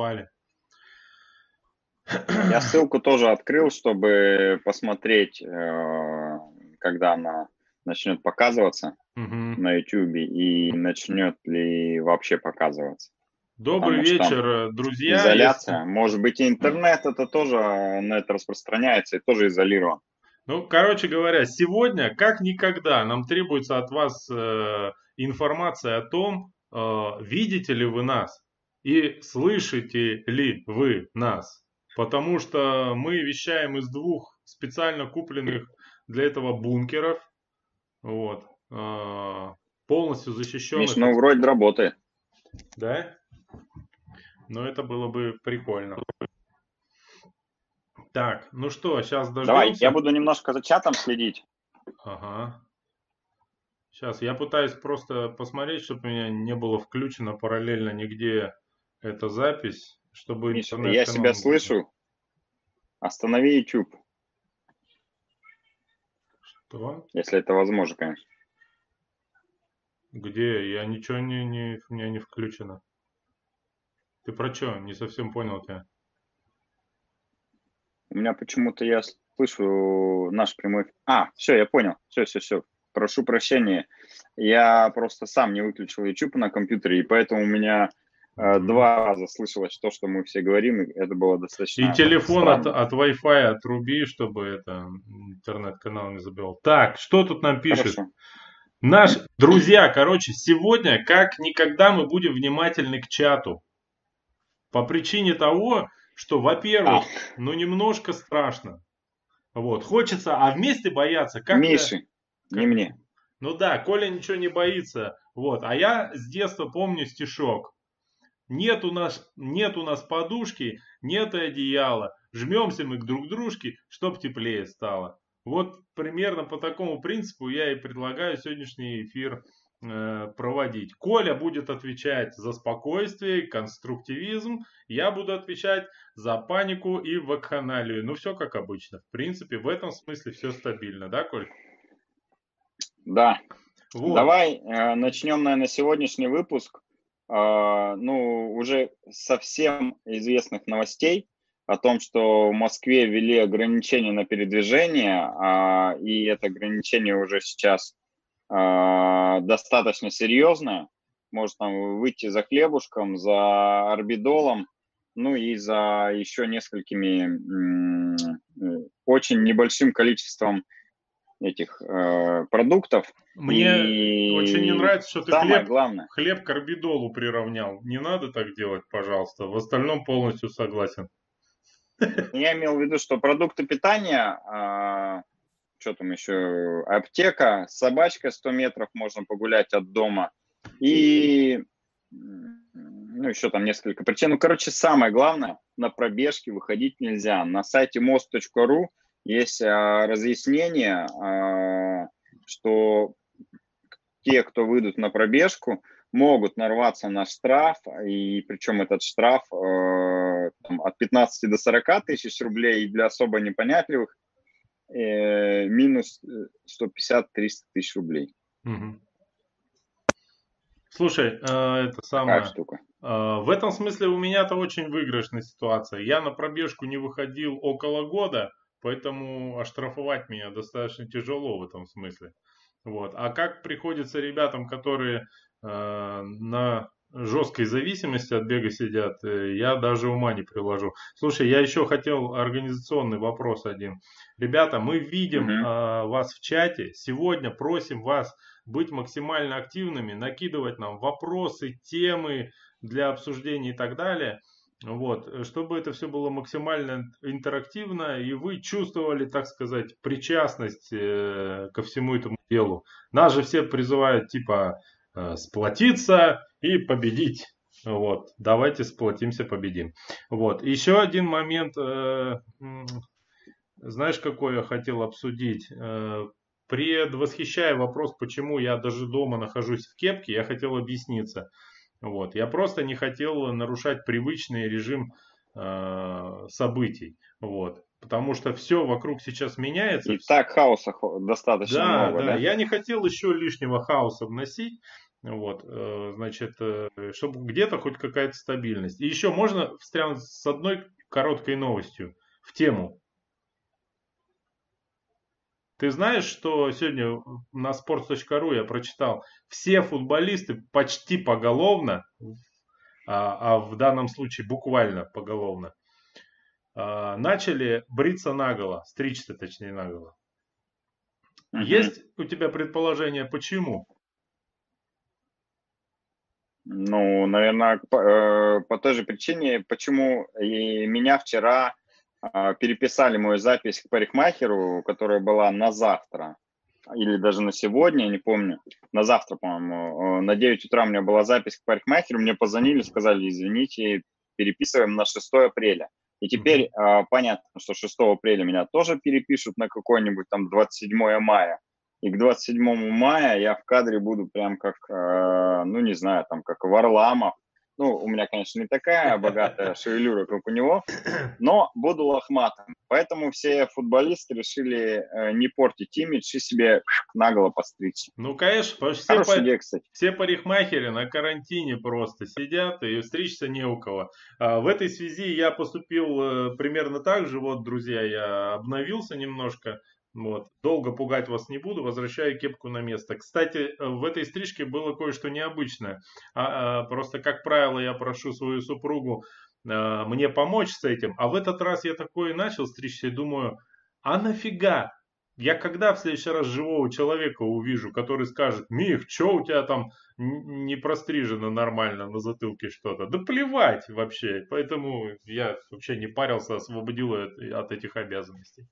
попали. Я ссылку тоже открыл, чтобы посмотреть, э, когда она начнет показываться угу. на YouTube и начнет ли вообще показываться. Добрый Потому вечер, друзья. Изоляция. Если... Может быть, интернет это тоже на это распространяется и тоже изолирован. Ну, короче говоря, сегодня, как никогда, нам требуется от вас э, информация о том, э, видите ли вы нас и слышите ли вы нас. Потому что мы вещаем из двух специально купленных для этого бункеров. Вот. Э, полностью защищенных. Миш, ну вроде работает. Да? Но это было бы прикольно. Так, ну что, сейчас дождемся. Давай, я буду немножко за чатом следить. Ага. Сейчас, я пытаюсь просто посмотреть, чтобы у меня не было включено параллельно нигде эта запись, чтобы... Миша, я себя слышу. Останови YouTube. Что? Если это возможно, конечно. Где? Я ничего не, не, у меня не включено. Ты про что? Не совсем понял тебя. У меня почему-то я слышу наш прямой... А, все, я понял. Все, все, все. Прошу прощения. Я просто сам не выключил YouTube на компьютере, и поэтому у меня два раза слышалось то, что мы все говорим, и это было достаточно... И телефон от, от Wi-Fi отруби, чтобы это интернет-канал не забил. Так, что тут нам пишет? Хорошо. Наш, друзья, короче, сегодня как никогда мы будем внимательны к чату. По причине того, что, во-первых, ну немножко страшно. Вот, хочется, а вместе бояться. Как Миши, как... не мне. Ну да, Коля ничего не боится. Вот, а я с детства помню стишок. Нет у нас, нет у нас подушки, нет одеяла. Жмемся мы к друг дружке, чтоб теплее стало. Вот примерно по такому принципу я и предлагаю сегодняшний эфир Э, проводить. Коля будет отвечать за спокойствие, конструктивизм, я буду отвечать за панику и вакханалию. Ну, все как обычно. В принципе, в этом смысле все стабильно, да, Коль? Да. Вот. Давай э, начнем, наверное, сегодняшний выпуск. Э, ну, уже совсем известных новостей о том, что в Москве ввели ограничения на передвижение, э, и это ограничение уже сейчас э, достаточно серьезная. Может там выйти за хлебушком, за орбидолом, ну и за еще несколькими э, очень небольшим количеством этих э, продуктов. Мне и очень не нравится, что ты хлеб, главное. хлеб к орбидолу приравнял. Не надо так делать, пожалуйста. В остальном полностью согласен. Я имел в виду, что продукты питания а, что там еще, аптека, собачка 100 метров можно погулять от дома. И ну, еще там несколько причин. Ну, короче, самое главное, на пробежки выходить нельзя. На сайте most.ru есть а, разъяснение, а, что те, кто выйдут на пробежку, могут нарваться на штраф, и причем этот штраф э, там, от 15 до 40 тысяч рублей для особо непонятливых э, минус 150-300 э, тысяч рублей. Угу. Слушай, э, это самое... штука. Э, в этом смысле у меня-то очень выигрышная ситуация. Я на пробежку не выходил около года, поэтому оштрафовать меня достаточно тяжело в этом смысле. Вот. А как приходится ребятам, которые э, на жесткой зависимости от бега сидят, э, я даже ума не приложу. Слушай, я еще хотел организационный вопрос один. Ребята, мы видим угу. а, вас в чате. Сегодня просим вас быть максимально активными, накидывать нам вопросы, темы для обсуждения и так далее. Вот, чтобы это все было максимально интерактивно, и вы чувствовали, так сказать, причастность э, ко всему этому делу. Нас же все призывают, типа, Э, сплотиться и победить. Вот, давайте сплотимся, победим. Вот, еще один момент, э, знаешь, какой я хотел обсудить? Э, предвосхищая вопрос, почему я даже дома нахожусь в кепке, я хотел объясниться. Вот, я просто не хотел нарушать привычный режим событий. Вот. Потому что все вокруг сейчас меняется. И так хаоса достаточно да, много. Да, да, я не хотел еще лишнего хаоса вносить. Вот, э, значит, э, чтобы где-то хоть какая-то стабильность. И еще можно встрянуть с одной короткой новостью в тему. Ты знаешь, что сегодня на sports.ru я прочитал, все футболисты почти поголовно, а, а в данном случае буквально поголовно, а, начали бриться наголо, стричься точнее наголо. Угу. Есть у тебя предположение, почему? Ну, наверное, по, э, по той же причине, почему и меня вчера переписали мою запись к парикмахеру, которая была на завтра, или даже на сегодня, не помню, на завтра, по-моему, э, на 9 утра у меня была запись к парикмахеру, мне позвонили, сказали, извините, переписываем на 6 апреля. И теперь э, понятно, что 6 апреля меня тоже перепишут на какой-нибудь там 27 мая. И к 27 мая я в кадре буду прям как, э, ну не знаю, там как Варламов. Ну, у меня, конечно, не такая богатая шевелюра, как у него, но буду лохматым. Поэтому все футболисты решили э, не портить имидж и себе наголо постричь. Ну, конечно, все, по... идея, кстати. все парикмахеры на карантине просто сидят и стричься не у кого. А в этой связи я поступил э, примерно так же. Вот, друзья, я обновился немножко вот. Долго пугать вас не буду, возвращаю кепку на место. Кстати, в этой стрижке было кое-что необычное. А, а, просто, как правило, я прошу свою супругу а, мне помочь с этим. А в этот раз я такой начал стричься и думаю, а нафига? Я когда в следующий раз живого человека увижу, который скажет, Мих, что у тебя там не прострижено нормально на затылке что-то? Да плевать вообще. Поэтому я вообще не парился, освободил от этих обязанностей.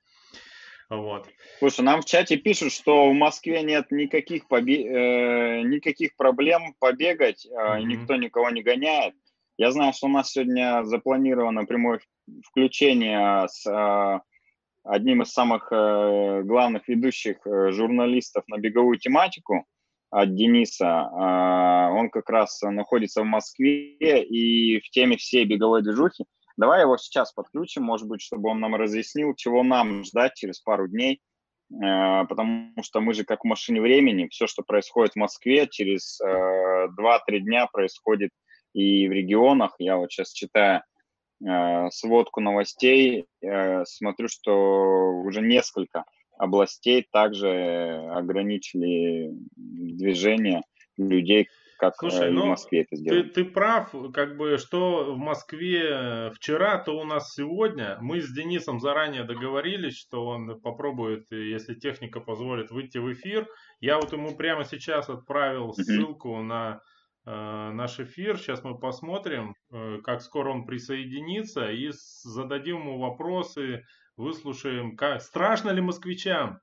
Вот. Слушай, нам в чате пишут, что в Москве нет никаких, побе... э, никаких проблем побегать, э, mm-hmm. никто никого не гоняет. Я знаю, что у нас сегодня запланировано прямое включение с э, одним из самых э, главных ведущих э, журналистов на беговую тематику от Дениса. Э, он как раз находится в Москве и в теме всей беговой движухи. Давай его сейчас подключим, может быть, чтобы он нам разъяснил, чего нам ждать через пару дней, э, потому что мы же как в машине времени, все, что происходит в Москве, через 2-3 э, дня происходит и в регионах. Я вот сейчас читаю э, сводку новостей, смотрю, что уже несколько областей также ограничили движение людей, как Слушай, э, ну, в Москве это сделано. Ты, ты прав, как бы, что в Москве вчера, то у нас сегодня. Мы с Денисом заранее договорились, что он попробует, если техника позволит, выйти в эфир. Я вот ему прямо сейчас отправил ссылку mm-hmm. на э, наш эфир. Сейчас мы посмотрим, э, как скоро он присоединится, и зададим ему вопросы, выслушаем, как страшно ли москвичам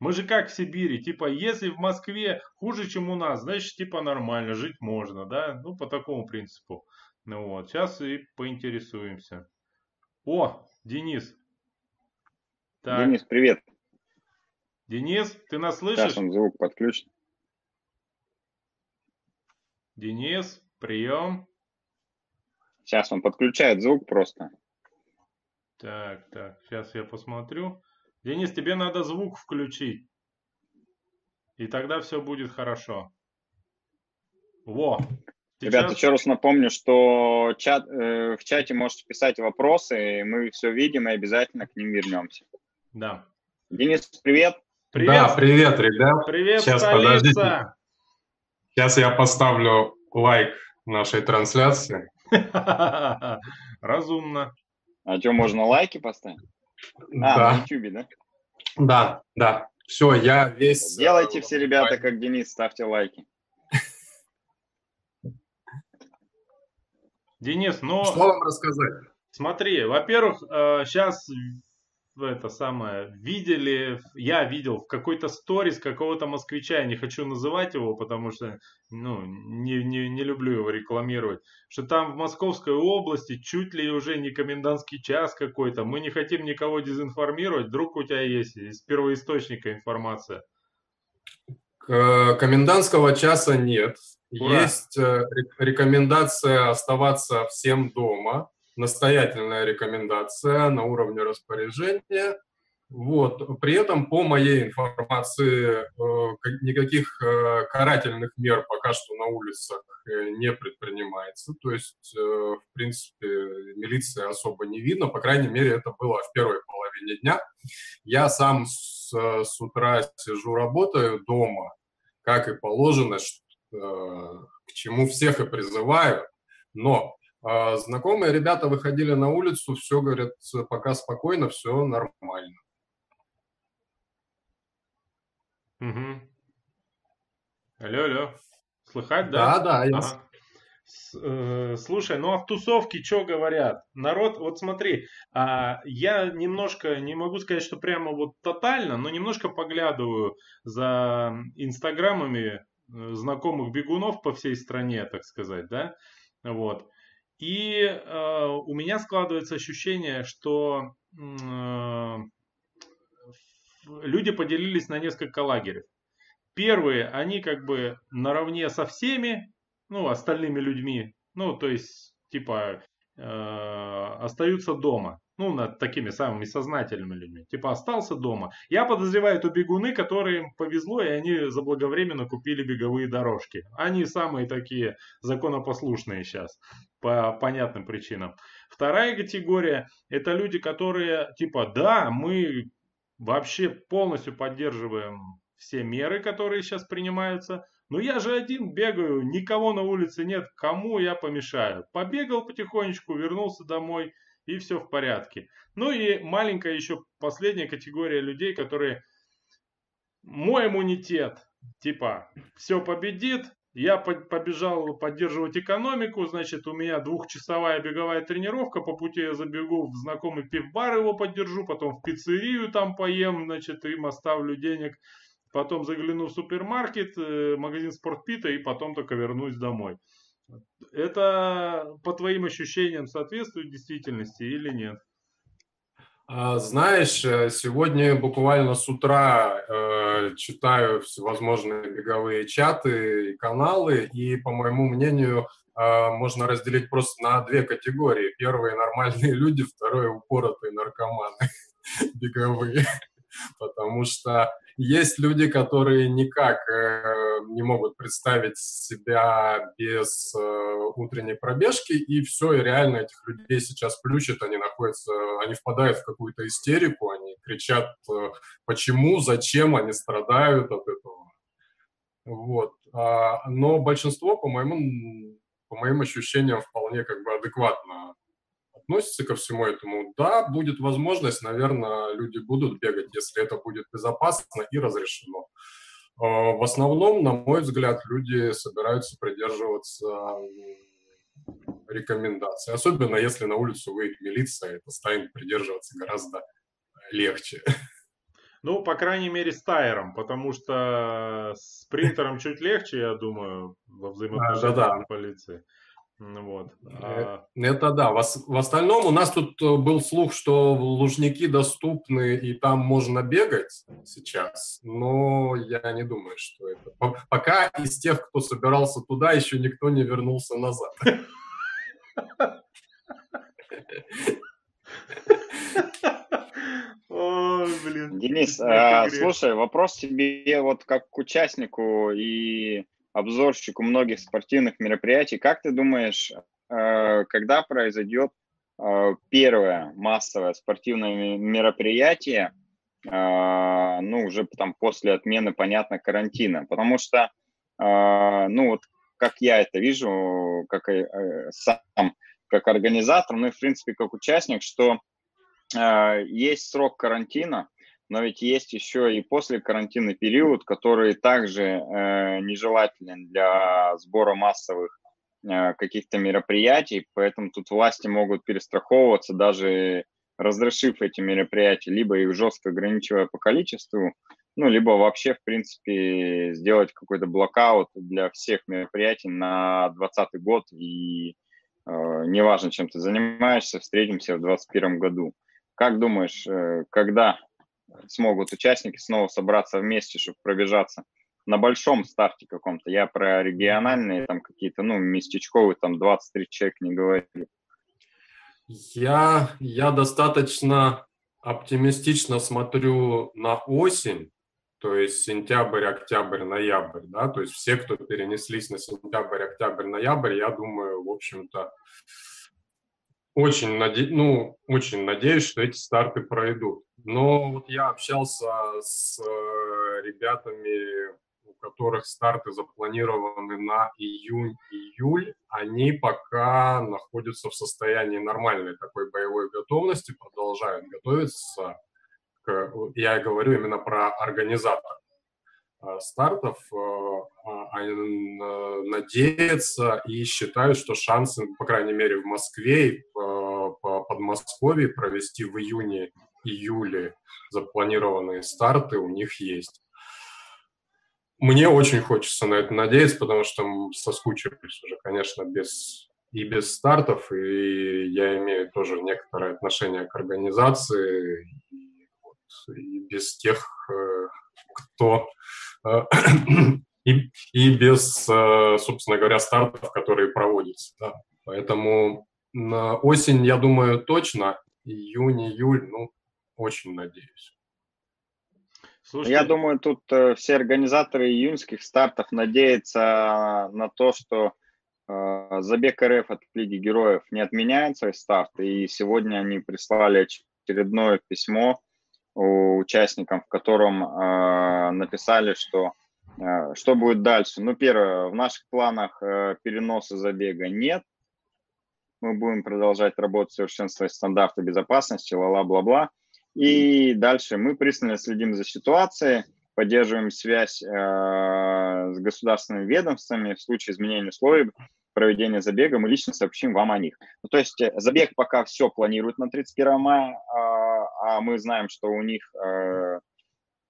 мы же как в Сибири, типа, если в Москве хуже, чем у нас, значит, типа, нормально, жить можно, да? Ну, по такому принципу. Ну вот, сейчас и поинтересуемся. О, Денис. Так. Денис, привет. Денис, ты нас слышишь? Сейчас он звук подключит. Денис, прием. Сейчас он подключает звук просто. Так, так, сейчас я посмотрю. Денис, тебе надо звук включить. И тогда все будет хорошо. Во. Сейчас... Ребята, еще раз напомню, что чат, э, в чате можете писать вопросы, мы все видим и обязательно к ним вернемся. Да. Денис, привет. Привет. Да, привет, ребят. Привет, Сейчас, столица. подождите. Сейчас я поставлю лайк нашей трансляции. Разумно. А что, можно лайки поставить? А, да. на YouTube, да? Да, да. Все, я весь... Делайте э, все ребята, как Денис, ставьте лайки. Денис, ну... Что вам рассказать? Смотри, во-первых, сейчас э, это самое, видели, я видел в какой-то сторис какого-то москвича, я не хочу называть его, потому что, ну, не, не, не люблю его рекламировать, что там в Московской области чуть ли уже не комендантский час какой-то, мы не хотим никого дезинформировать, вдруг у тебя есть из первоисточника информация. Комендантского часа нет. Ура. Есть э, рекомендация оставаться всем дома настоятельная рекомендация на уровне распоряжения. Вот. При этом, по моей информации, э, никаких э, карательных мер пока что на улицах э, не предпринимается. То есть, в принципе, милиции особо не видно. По крайней мере, это было в первой половине дня. Я сам с, с утра сижу, работаю дома, как и положено, к чему всех и призываю. Но знакомые ребята выходили на улицу, все, говорят, пока спокойно, все нормально. Угу. Алло, алло. Слыхать, да? Да, да. Я... Ага. Э, слушай, ну а в тусовке что говорят? Народ, вот смотри, а, я немножко, не могу сказать, что прямо вот тотально, но немножко поглядываю за инстаграмами э, знакомых бегунов по всей стране, так сказать, да, вот. И э, у меня складывается ощущение, что э, люди поделились на несколько лагерей. Первые, они как бы наравне со всеми, ну, остальными людьми, ну, то есть, типа, э, остаются дома. Ну, над такими самыми сознательными людьми. Типа, остался дома. Я подозреваю, это бегуны, которым повезло, и они заблаговременно купили беговые дорожки. Они самые такие законопослушные сейчас, по понятным причинам. Вторая категория, это люди, которые, типа, да, мы вообще полностью поддерживаем все меры, которые сейчас принимаются. Но я же один бегаю, никого на улице нет, кому я помешаю? Побегал потихонечку, вернулся домой и все в порядке. Ну и маленькая еще последняя категория людей, которые мой иммунитет, типа, все победит, я побежал поддерживать экономику, значит, у меня двухчасовая беговая тренировка, по пути я забегу в знакомый пивбар, его поддержу, потом в пиццерию там поем, значит, им оставлю денег, потом загляну в супермаркет, э, магазин спортпита и потом только вернусь домой. Это по твоим ощущениям соответствует действительности или нет? А, знаешь, э, сегодня буквально с утра э, читаю всевозможные беговые чаты и каналы, и, по моему мнению, э, можно разделить просто на две категории. Первые – нормальные люди, второе – упоротые наркоманы беговые. Потому что есть люди, которые никак э, не могут представить себя без э, утренней пробежки, и все, и реально этих людей сейчас плющит, они находятся, они впадают в какую-то истерику, они кричат, э, почему, зачем, они страдают от этого. Вот. А, но большинство, по моему, по моим ощущениям, вполне как бы адекватно относится ко всему этому, да, будет возможность, наверное, люди будут бегать, если это будет безопасно и разрешено. А, в основном, на мой взгляд, люди собираются придерживаться рекомендаций. Особенно если на улицу выйдет милиция, это станет придерживаться гораздо легче. Ну, по крайней мере, с тайером, потому что с принтером чуть легче, я думаю, во взаимоотношениях да, да, да. полиции. Вот. Э, а... Это да. В, в остальном у нас тут э, был слух, что лужники доступны и там можно бегать сейчас, но я не думаю, что это. Пока из тех, кто собирался туда, еще никто не вернулся назад. Денис, а, слушай, вопрос тебе вот как к участнику и обзорщику многих спортивных мероприятий. Как ты думаешь, э, когда произойдет э, первое массовое спортивное мероприятие, э, ну, уже там после отмены, понятно, карантина? Потому что, ну, вот как я это вижу, как сам, как организатор, ну и, в принципе, как участник, что есть срок карантина, но ведь есть еще и после карантинный период, который также э, нежелателен для сбора массовых э, каких-то мероприятий, поэтому тут власти могут перестраховываться, даже разрешив эти мероприятия, либо их жестко ограничивая по количеству, ну, либо вообще, в принципе, сделать какой-то блокаут для всех мероприятий на 2020 год, и э, неважно, чем ты занимаешься, встретимся в 2021 году. Как думаешь, э, когда смогут участники снова собраться вместе, чтобы пробежаться на большом старте каком-то. Я про региональные там какие-то, ну, местечковые, там 23 человек не говорю. Я, я достаточно оптимистично смотрю на осень, то есть сентябрь, октябрь, ноябрь, да, то есть все, кто перенеслись на сентябрь, октябрь, ноябрь, я думаю, в общем-то, очень, наде... ну, очень надеюсь, что эти старты пройдут. Но вот я общался с э, ребятами, у которых старты запланированы на июнь-июль, они пока находятся в состоянии нормальной такой боевой готовности, продолжают готовиться. К... Я говорю именно про организатор э, стартов, э, а, надеются и считают, что шансы, по крайней мере, в Москве и по Подмосковье провести в июне июле запланированные старты у них есть. Мне очень хочется на это надеяться, потому что соскучились уже, конечно, без и без стартов, и я имею тоже некоторое отношение к организации, и, вот, и без тех, э, кто э, и, и без, э, собственно говоря, стартов, которые проводятся. Да. Поэтому на осень, я думаю, точно, июнь, июль, ну, очень надеюсь. Слушайте. Я думаю, тут э, все организаторы июньских стартов надеются на то, что э, забег РФ от Лиги Героев не отменяет свой старт, и сегодня они прислали очередное письмо участникам, в котором э, написали, что что будет дальше. Ну, первое, в наших планах переноса забега нет, мы будем продолжать работать, совершенствовать стандарты безопасности, ла-ла-бла-бла. И дальше мы пристально следим за ситуацией, поддерживаем связь э, с государственными ведомствами. В случае изменения условий проведения забега мы лично сообщим вам о них. Ну, то есть э, забег пока все планирует на 31 мая, э, а мы знаем, что у них э,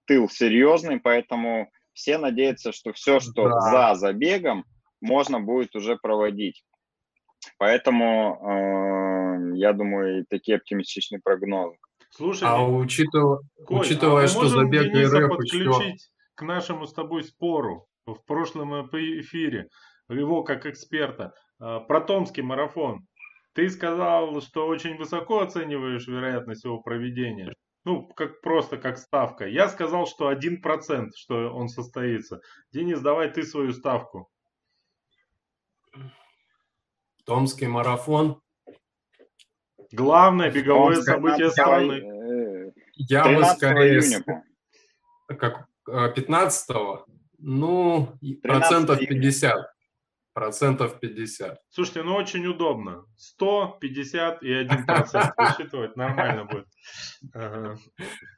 тыл серьезный, поэтому все надеются, что все, что да. за забегом, можно будет уже проводить. Поэтому э, я думаю, такие оптимистичные прогнозы. Слушай, а учитывая, Коль, учитывая а что забег РФ подключить еще... к нашему с тобой спору в прошлом эфире, его как эксперта, а, про Томский марафон. Ты сказал, что очень высоко оцениваешь вероятность его проведения. Ну, как просто как ставка. Я сказал, что 1%, что он состоится. Денис, давай ты свою ставку. Томский марафон. Главное беговое Томское событие страны. Э, Я бы скорее... Как 15-го? Э, ну, процентов 50. Процентов 50. Слушайте, ну очень удобно. 100, 50 и 1 процент высчитывать нормально будет. Ага.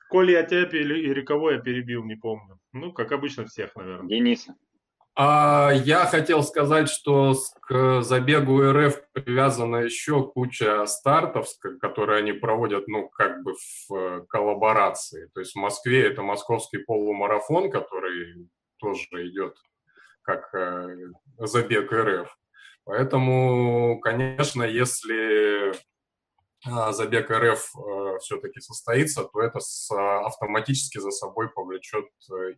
Коли я тебя или кого я перебил, не помню. Ну, как обычно всех, наверное. Дениса. А я хотел сказать, что к забегу РФ привязана еще куча стартов, которые они проводят, ну, как бы в э, коллаборации. То есть в Москве это московский полумарафон, который тоже идет как э, забег РФ. Поэтому, конечно, если забег РФ э, все-таки состоится, то это автоматически за собой повлечет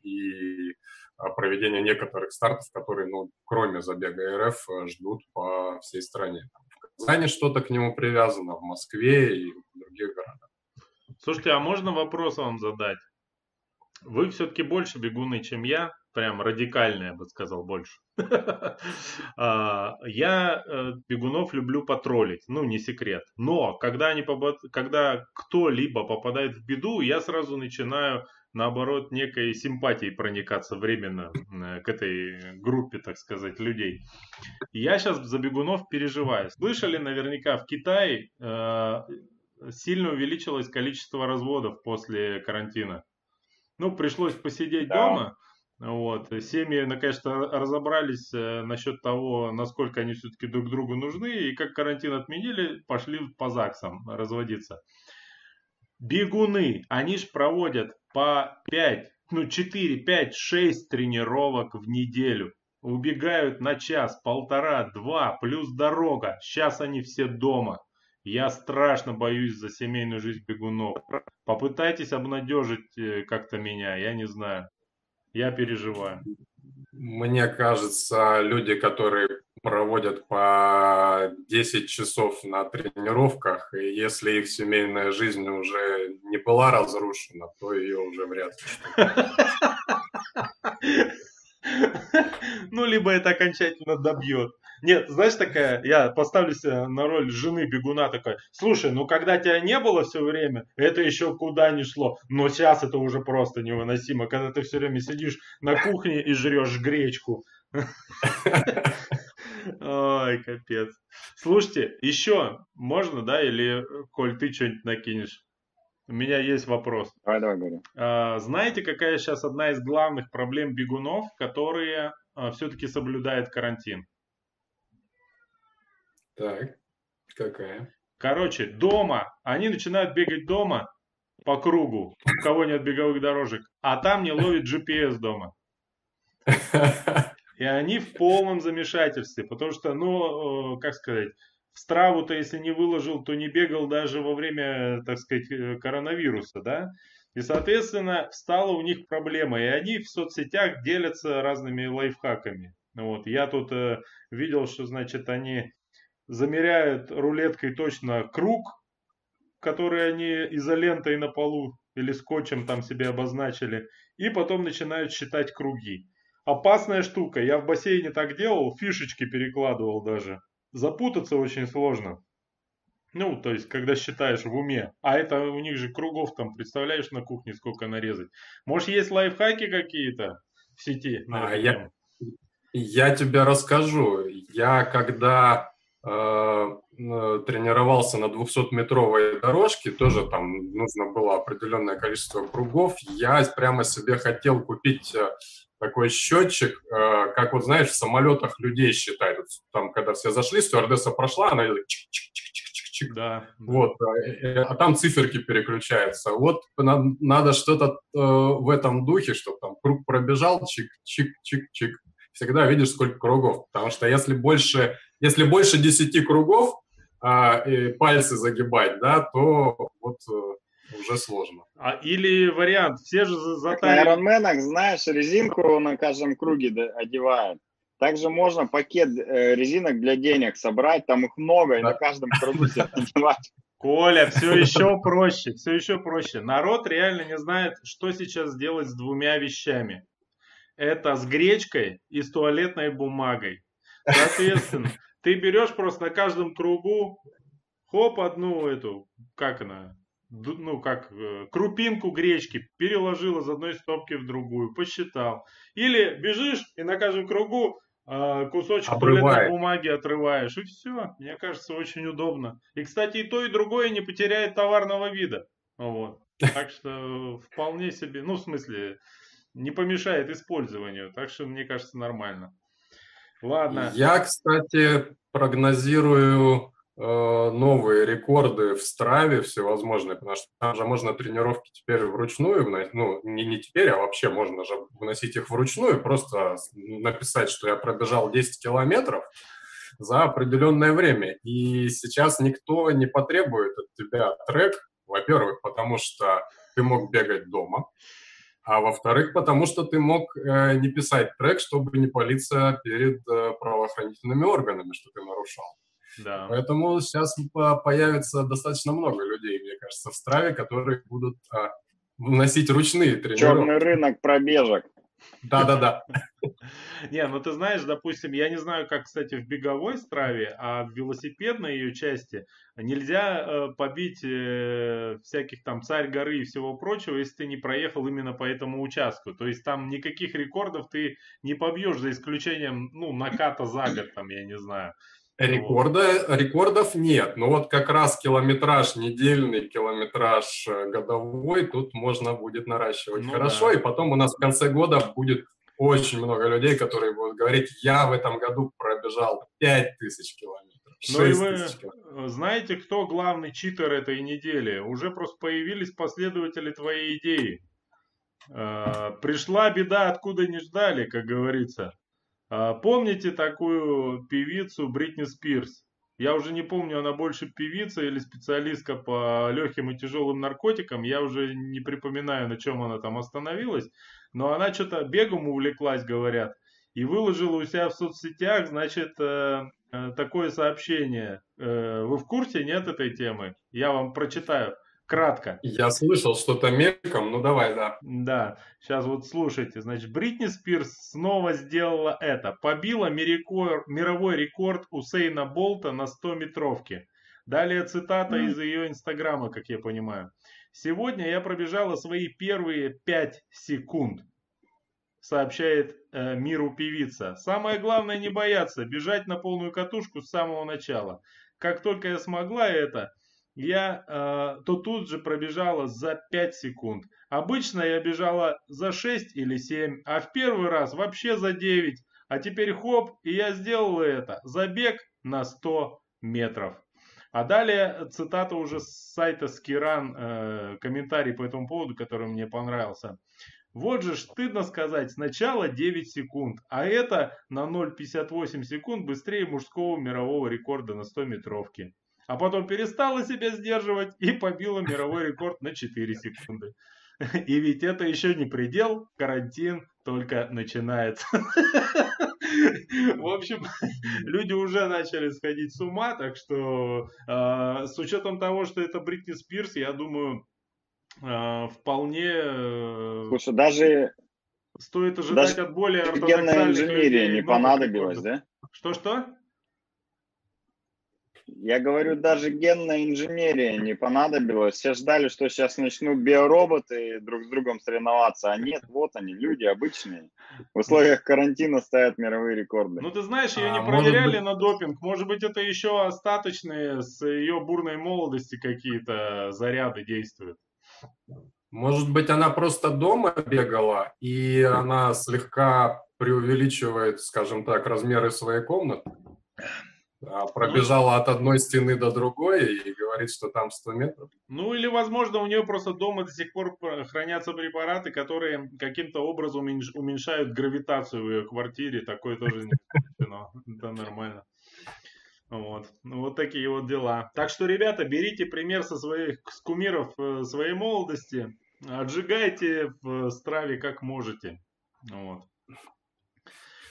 и а, проведения некоторых стартов, которые, ну, кроме забега РФ, э, ждут по всей стране. В Казани что-то к нему привязано, в Москве и в других городах. Слушайте, а можно вопрос вам задать? Вы все-таки больше бегуны, чем я, прям радикально, я бы сказал, больше. А, я э, бегунов люблю потроллить, ну, не секрет. Но когда, они, когда кто-либо попадает в беду, я сразу начинаю наоборот, некой симпатией проникаться временно э, к этой группе, так сказать, людей. Я сейчас за бегунов переживаю. Слышали наверняка, в Китае э, сильно увеличилось количество разводов после карантина. Ну, пришлось посидеть да. дома. Вот. Семьи, наконец-то, разобрались э, насчет того, насколько они все-таки друг другу нужны. И как карантин отменили, пошли по ЗАГСам разводиться. Бегуны, они же проводят по 5, ну 4, 5, 6 тренировок в неделю. Убегают на час, полтора, два, плюс дорога. Сейчас они все дома. Я страшно боюсь за семейную жизнь бегунов. Попытайтесь обнадежить э, как-то меня, я не знаю. Я переживаю. Мне кажется, люди, которые проводят по 10 часов на тренировках, и если их семейная жизнь уже не была разрушена, то ее уже вряд ли. Ну, либо это окончательно добьет. Нет, знаешь, такая, я поставлю себя на роль жены бегуна такой, слушай, ну когда тебя не было все время, это еще куда ни шло, но сейчас это уже просто невыносимо, когда ты все время сидишь на кухне и жрешь гречку. Ой, капец. Слушайте, еще можно, да, или, Коль, ты что-нибудь накинешь? У меня есть вопрос. Давай, давай, говори. А, знаете, какая сейчас одна из главных проблем бегунов, которые а, все-таки соблюдают карантин? Так, какая? Короче, дома, они начинают бегать дома по кругу, у кого нет беговых дорожек, а там не ловит GPS дома. И они в полном замешательстве, потому что, ну, э, как сказать, в страву-то, если не выложил, то не бегал даже во время, так сказать, э, коронавируса, да? И, соответственно, стала у них проблема, и они в соцсетях делятся разными лайфхаками. Вот, я тут э, видел, что, значит, они замеряют рулеткой точно круг, который они изолентой на полу или скотчем там себе обозначили, и потом начинают считать круги. Опасная штука. Я в бассейне так делал, фишечки перекладывал даже. Запутаться очень сложно. Ну, то есть, когда считаешь в уме. А это у них же кругов там, представляешь, на кухне сколько нарезать. Может, есть лайфхаки какие-то в сети? А, я, я тебе расскажу. Я когда тренировался на 200-метровой дорожке, тоже там нужно было определенное количество кругов. Я прямо себе хотел купить э, такой счетчик, э, как вот знаешь, в самолетах людей считают. Там, когда все зашли, стюардесса прошла, она чик-чик-чик-чик-чик. Да. Вот, э, а там циферки переключаются. Вот надо что-то э, в этом духе, чтобы там круг пробежал, чик-чик-чик-чик. Всегда видишь, сколько кругов. Потому что если больше, если больше 10 кругов, а, пальцы загибать, да, то вот уже сложно. А, или вариант, все же затарили... на айронменах, знаешь, резинку на каждом круге одевают. Также можно пакет э, резинок для денег собрать, там их много, да. и на каждом кругу себе одевать. Коля, все еще проще, все еще проще. Народ реально не знает, что сейчас делать с двумя вещами. Это с гречкой и с туалетной бумагой. Соответственно, ты берешь просто на каждом кругу, хоп, одну эту, как она, ну как, э, крупинку гречки переложил из одной стопки в другую, посчитал. Или бежишь и на каждом кругу э, кусочек туалетной бумаги отрываешь, и все. Мне кажется, очень удобно. И, кстати, и то, и другое не потеряет товарного вида. Вот. Так что вполне себе, ну, в смысле, не помешает использованию. Так что, мне кажется, нормально. Ладно. Я, кстати, прогнозирую Э, новые рекорды в страве всевозможные, потому что там же можно тренировки теперь вручную, ну, не, не теперь, а вообще можно же вносить их вручную, просто написать, что я пробежал 10 километров за определенное время. И сейчас никто не потребует от тебя трек, во-первых, потому что ты мог бегать дома, а во-вторых, потому что ты мог э, не писать трек, чтобы не палиться перед э, правоохранительными органами, что ты нарушал. Да. Поэтому сейчас появится достаточно много людей, мне кажется, в Страве, которые будут а, вносить ручные тренировки. Черный рынок пробежек. Да-да-да. Не, ну ты знаешь, допустим, я не знаю, как, кстати, в беговой страве, а в велосипедной ее части нельзя э, побить э, всяких там царь горы и всего прочего, если ты не проехал именно по этому участку. То есть там никаких рекордов ты не побьешь, за исключением, ну, наката за год, там, я не знаю. Рекорда, рекордов нет, но вот как раз километраж недельный, километраж э, годовой тут можно будет наращивать ну, хорошо, да. и потом у нас в конце года будет очень много людей, которые будут говорить, я в этом году пробежал 5000 километров. Ну и вы знаете, кто главный читер этой недели? Уже просто появились последователи твоей идеи. Э, пришла беда, откуда не ждали, как говорится. А, помните такую певицу Бритни Спирс? Я уже не помню, она больше певица или специалистка по легким и тяжелым наркотикам. Я уже не припоминаю, на чем она там остановилась. Но она что-то бегом увлеклась, говорят. и выложил у себя в соцсетях, значит, э, э, такое сообщение. Э, вы в курсе, нет, этой темы? Я вам прочитаю кратко. Я слышал что-то мельком, ну давай, да. Да, сейчас вот слушайте. Значит, Бритни Спирс снова сделала это. Побила мировой рекорд Усейна Болта на 100-метровке. Далее цитата mm. из ее инстаграма, как я понимаю. Сегодня я пробежала свои первые 5 секунд сообщает э, миру певица. Самое главное не бояться, бежать на полную катушку с самого начала. Как только я смогла это, я э, то тут же пробежала за 5 секунд. Обычно я бежала за 6 или 7, а в первый раз вообще за 9. А теперь хоп, и я сделала это. Забег на 100 метров. А далее цитата уже с сайта Скиран, э, комментарий по этому поводу, который мне понравился. Вот же стыдно сказать, сначала 9 секунд, а это на 0,58 секунд быстрее мужского мирового рекорда на 100 метровке. А потом перестала себя сдерживать и побила мировой рекорд на 4 секунды. И ведь это еще не предел, карантин только начинается. В общем, люди уже начали сходить с ума, так что э, с учетом того, что это Бритни Спирс, я думаю, а, вполне... Э, Слушай, даже... Стоит ожидать от более ортодоксальных инженерия не понадобилась, да? Что-что? Я говорю, даже генная инженерия не понадобилась. Все ждали, что сейчас начнут биороботы друг с другом соревноваться. А нет, вот они, люди обычные. В условиях карантина ставят мировые рекорды. Ну, ты знаешь, ее а, не проверяли быть... на допинг. Может быть, это еще остаточные с ее бурной молодости какие-то заряды действуют. Может быть, она просто дома бегала, и она слегка преувеличивает, скажем так, размеры своей комнаты. А пробежала от одной стены до другой и говорит, что там 100 метров. Ну или, возможно, у нее просто дома до сих пор хранятся препараты, которые каким-то образом уменьшают гравитацию в ее квартире. Такое тоже не исключено. Это нормально. Вот. Ну, вот такие вот дела. Так что, ребята, берите пример со своих с кумиров э, своей молодости. Отжигайте в страве как можете. Вот.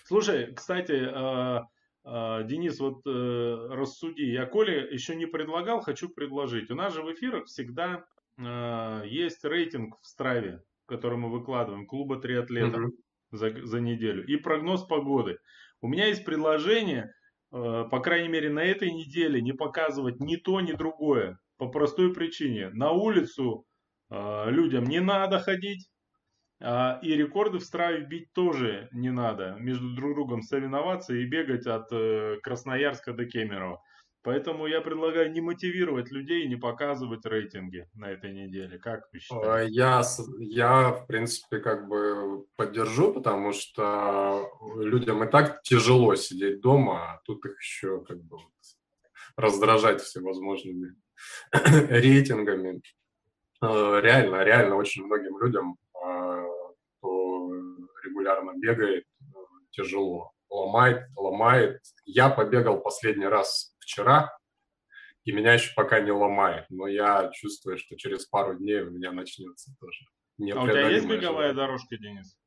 Слушай, кстати, э, э, Денис, вот рассуди. Я Коле еще не предлагал, хочу предложить. У нас же в эфирах всегда есть рейтинг в страве, который мы выкладываем, клуба триатлета угу. за, за неделю. И прогноз погоды. У меня есть предложение Э, по крайней мере, на этой неделе не показывать ни то, ни другое. По простой причине. На улицу э, людям не надо ходить, а, и рекорды в страве бить тоже не надо. Между друг другом соревноваться и бегать от э, Красноярска до Кемерово. Поэтому я предлагаю не мотивировать людей, не показывать рейтинги на этой неделе. Как вы считаете? Я, я, в принципе, как бы поддержу, потому что людям и так тяжело сидеть дома, а тут их еще как бы раздражать всевозможными рейтингами. Э, реально, реально очень многим людям, регулярно бегает, э, тяжело ломает, ломает. Я побегал последний раз вчера, и меня еще пока не ломает, но я чувствую, что через пару дней у меня начнется тоже. А у тебя есть беговая желание. дорожка, Денис?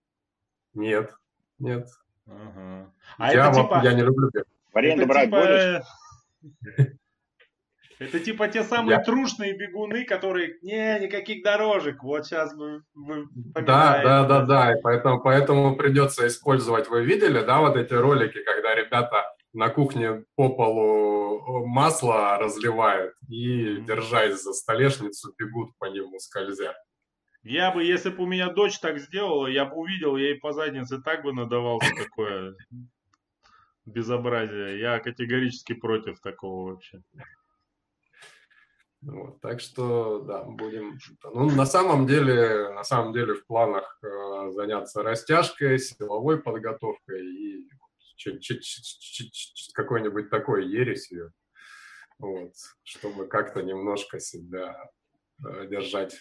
Нет, нет. Ага. А я, это типа... я не люблю бегать. В аренду брать типа... Это типа те самые Я... трушные бегуны, которые не никаких дорожек. Вот сейчас вы, вы Да, да, да, да. И поэтому, поэтому придется использовать. Вы видели, да, вот эти ролики, когда ребята на кухне по полу масло разливают и, держась за столешницу, бегут по нему скользя. Я бы, если бы у меня дочь так сделала, я бы увидел, я ей по заднице так бы надавал за такое безобразие. Я категорически против такого вообще. Вот, так что, да, будем... Ну, на самом деле, на самом деле в планах э, заняться растяжкой, силовой подготовкой и какой-нибудь такой ересью, вот, чтобы как-то немножко себя э, держать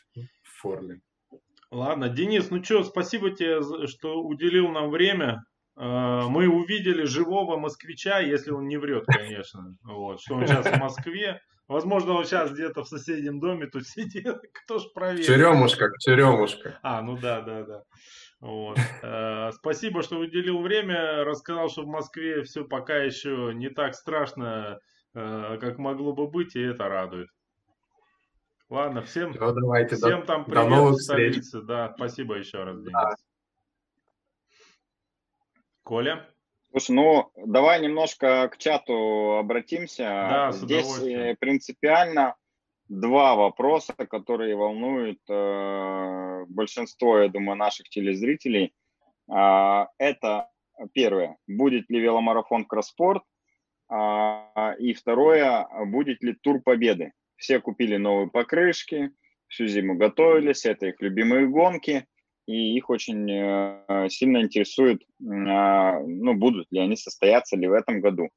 в форме. Ладно, Денис, ну что, спасибо тебе, что уделил нам время. Э, мы увидели живого москвича, если он не врет, конечно. Вот, что он сейчас в Москве. Возможно, он сейчас где-то в соседнем доме тут сидит. Кто ж проверит? Черемушка, черемушка. А, ну да, да, да. Вот. Э, спасибо, что уделил время, рассказал, что в Москве все пока еще не так страшно, э, как могло бы быть, и это радует. Ладно, всем, Все, давайте, всем до, там до привет новых в столице. Да, спасибо еще раз, Денис. Да. Коля? Слушай, ну давай немножко к чату обратимся. Да, Здесь э, принципиально два вопроса, которые волнуют э, большинство, я думаю, наших телезрителей. Э, это первое, будет ли веломарафон Кросспорт, э, и второе, будет ли тур победы. Все купили новые покрышки, всю зиму готовились, это их любимые гонки, и их очень э, сильно интересует, э, ну, будут ли они состояться ли в этом году.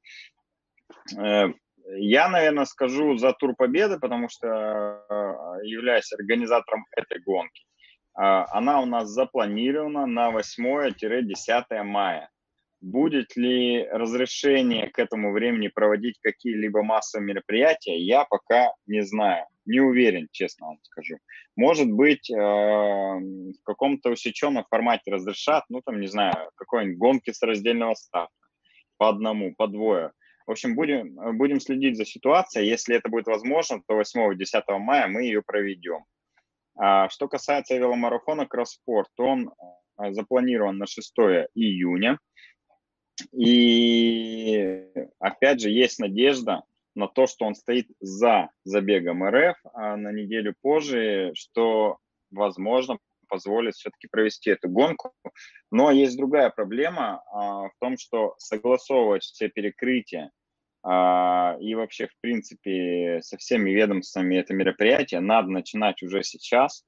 Э, я, наверное, скажу за Тур Победы, потому что э, являюсь организатором этой гонки. Э, она у нас запланирована на 8-10 мая. Будет ли разрешение к этому времени проводить какие-либо массовые мероприятия, я пока не знаю. Не уверен, честно вам скажу. Может быть, э, в каком-то усеченном формате разрешат, ну, там, не знаю, какой-нибудь гонки с раздельного старта по одному, по двое. В общем, будем, будем следить за ситуацией. Если это будет возможно, то 8-10 мая мы ее проведем. А, что касается веломарафона Кросспорт, он а, запланирован на 6 июня. И опять же, есть надежда на то, что он стоит за забегом РФ, а на неделю позже, что, возможно, позволит все-таки провести эту гонку. Но есть другая проблема а, в том, что согласовывать все перекрытия а, и вообще, в принципе, со всеми ведомствами это мероприятие надо начинать уже сейчас.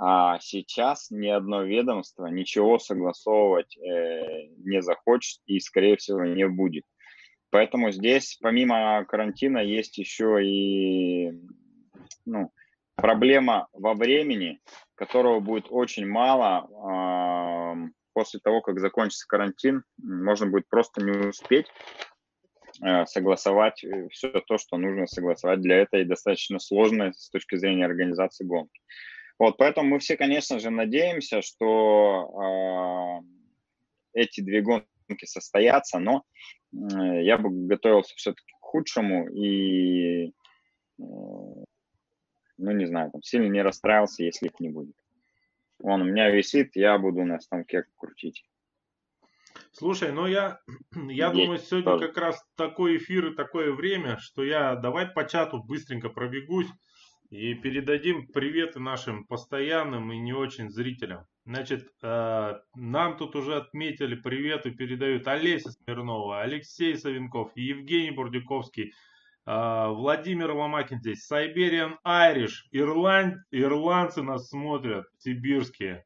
А сейчас ни одно ведомство ничего согласовывать э, не захочет и, скорее всего, не будет. Поэтому здесь, помимо карантина, есть еще и ну, проблема во времени, которого будет очень мало. Э, после того, как закончится карантин, можно будет просто не успеть Э, согласовать э, все то, что нужно согласовать для этой достаточно сложной с точки зрения организации гонки. Вот, поэтому мы все, конечно же, надеемся, что э, эти две гонки состоятся, но э, я бы готовился все-таки к худшему и, э, ну, не знаю, там сильно не расстраивался, если их не будет. Он у меня висит, я буду на станке крутить. Слушай, ну я, я думаю, сегодня как раз такой эфир и такое время, что я давай по чату быстренько пробегусь и передадим приветы нашим постоянным и не очень зрителям. Значит, э, нам тут уже отметили приветы, передают Олеся Смирнова, Алексей Савенков, Евгений Бурдюковский, э, Владимир Ломакин здесь, Сайбериан Айриш, Ирланд, ирландцы нас смотрят, сибирские.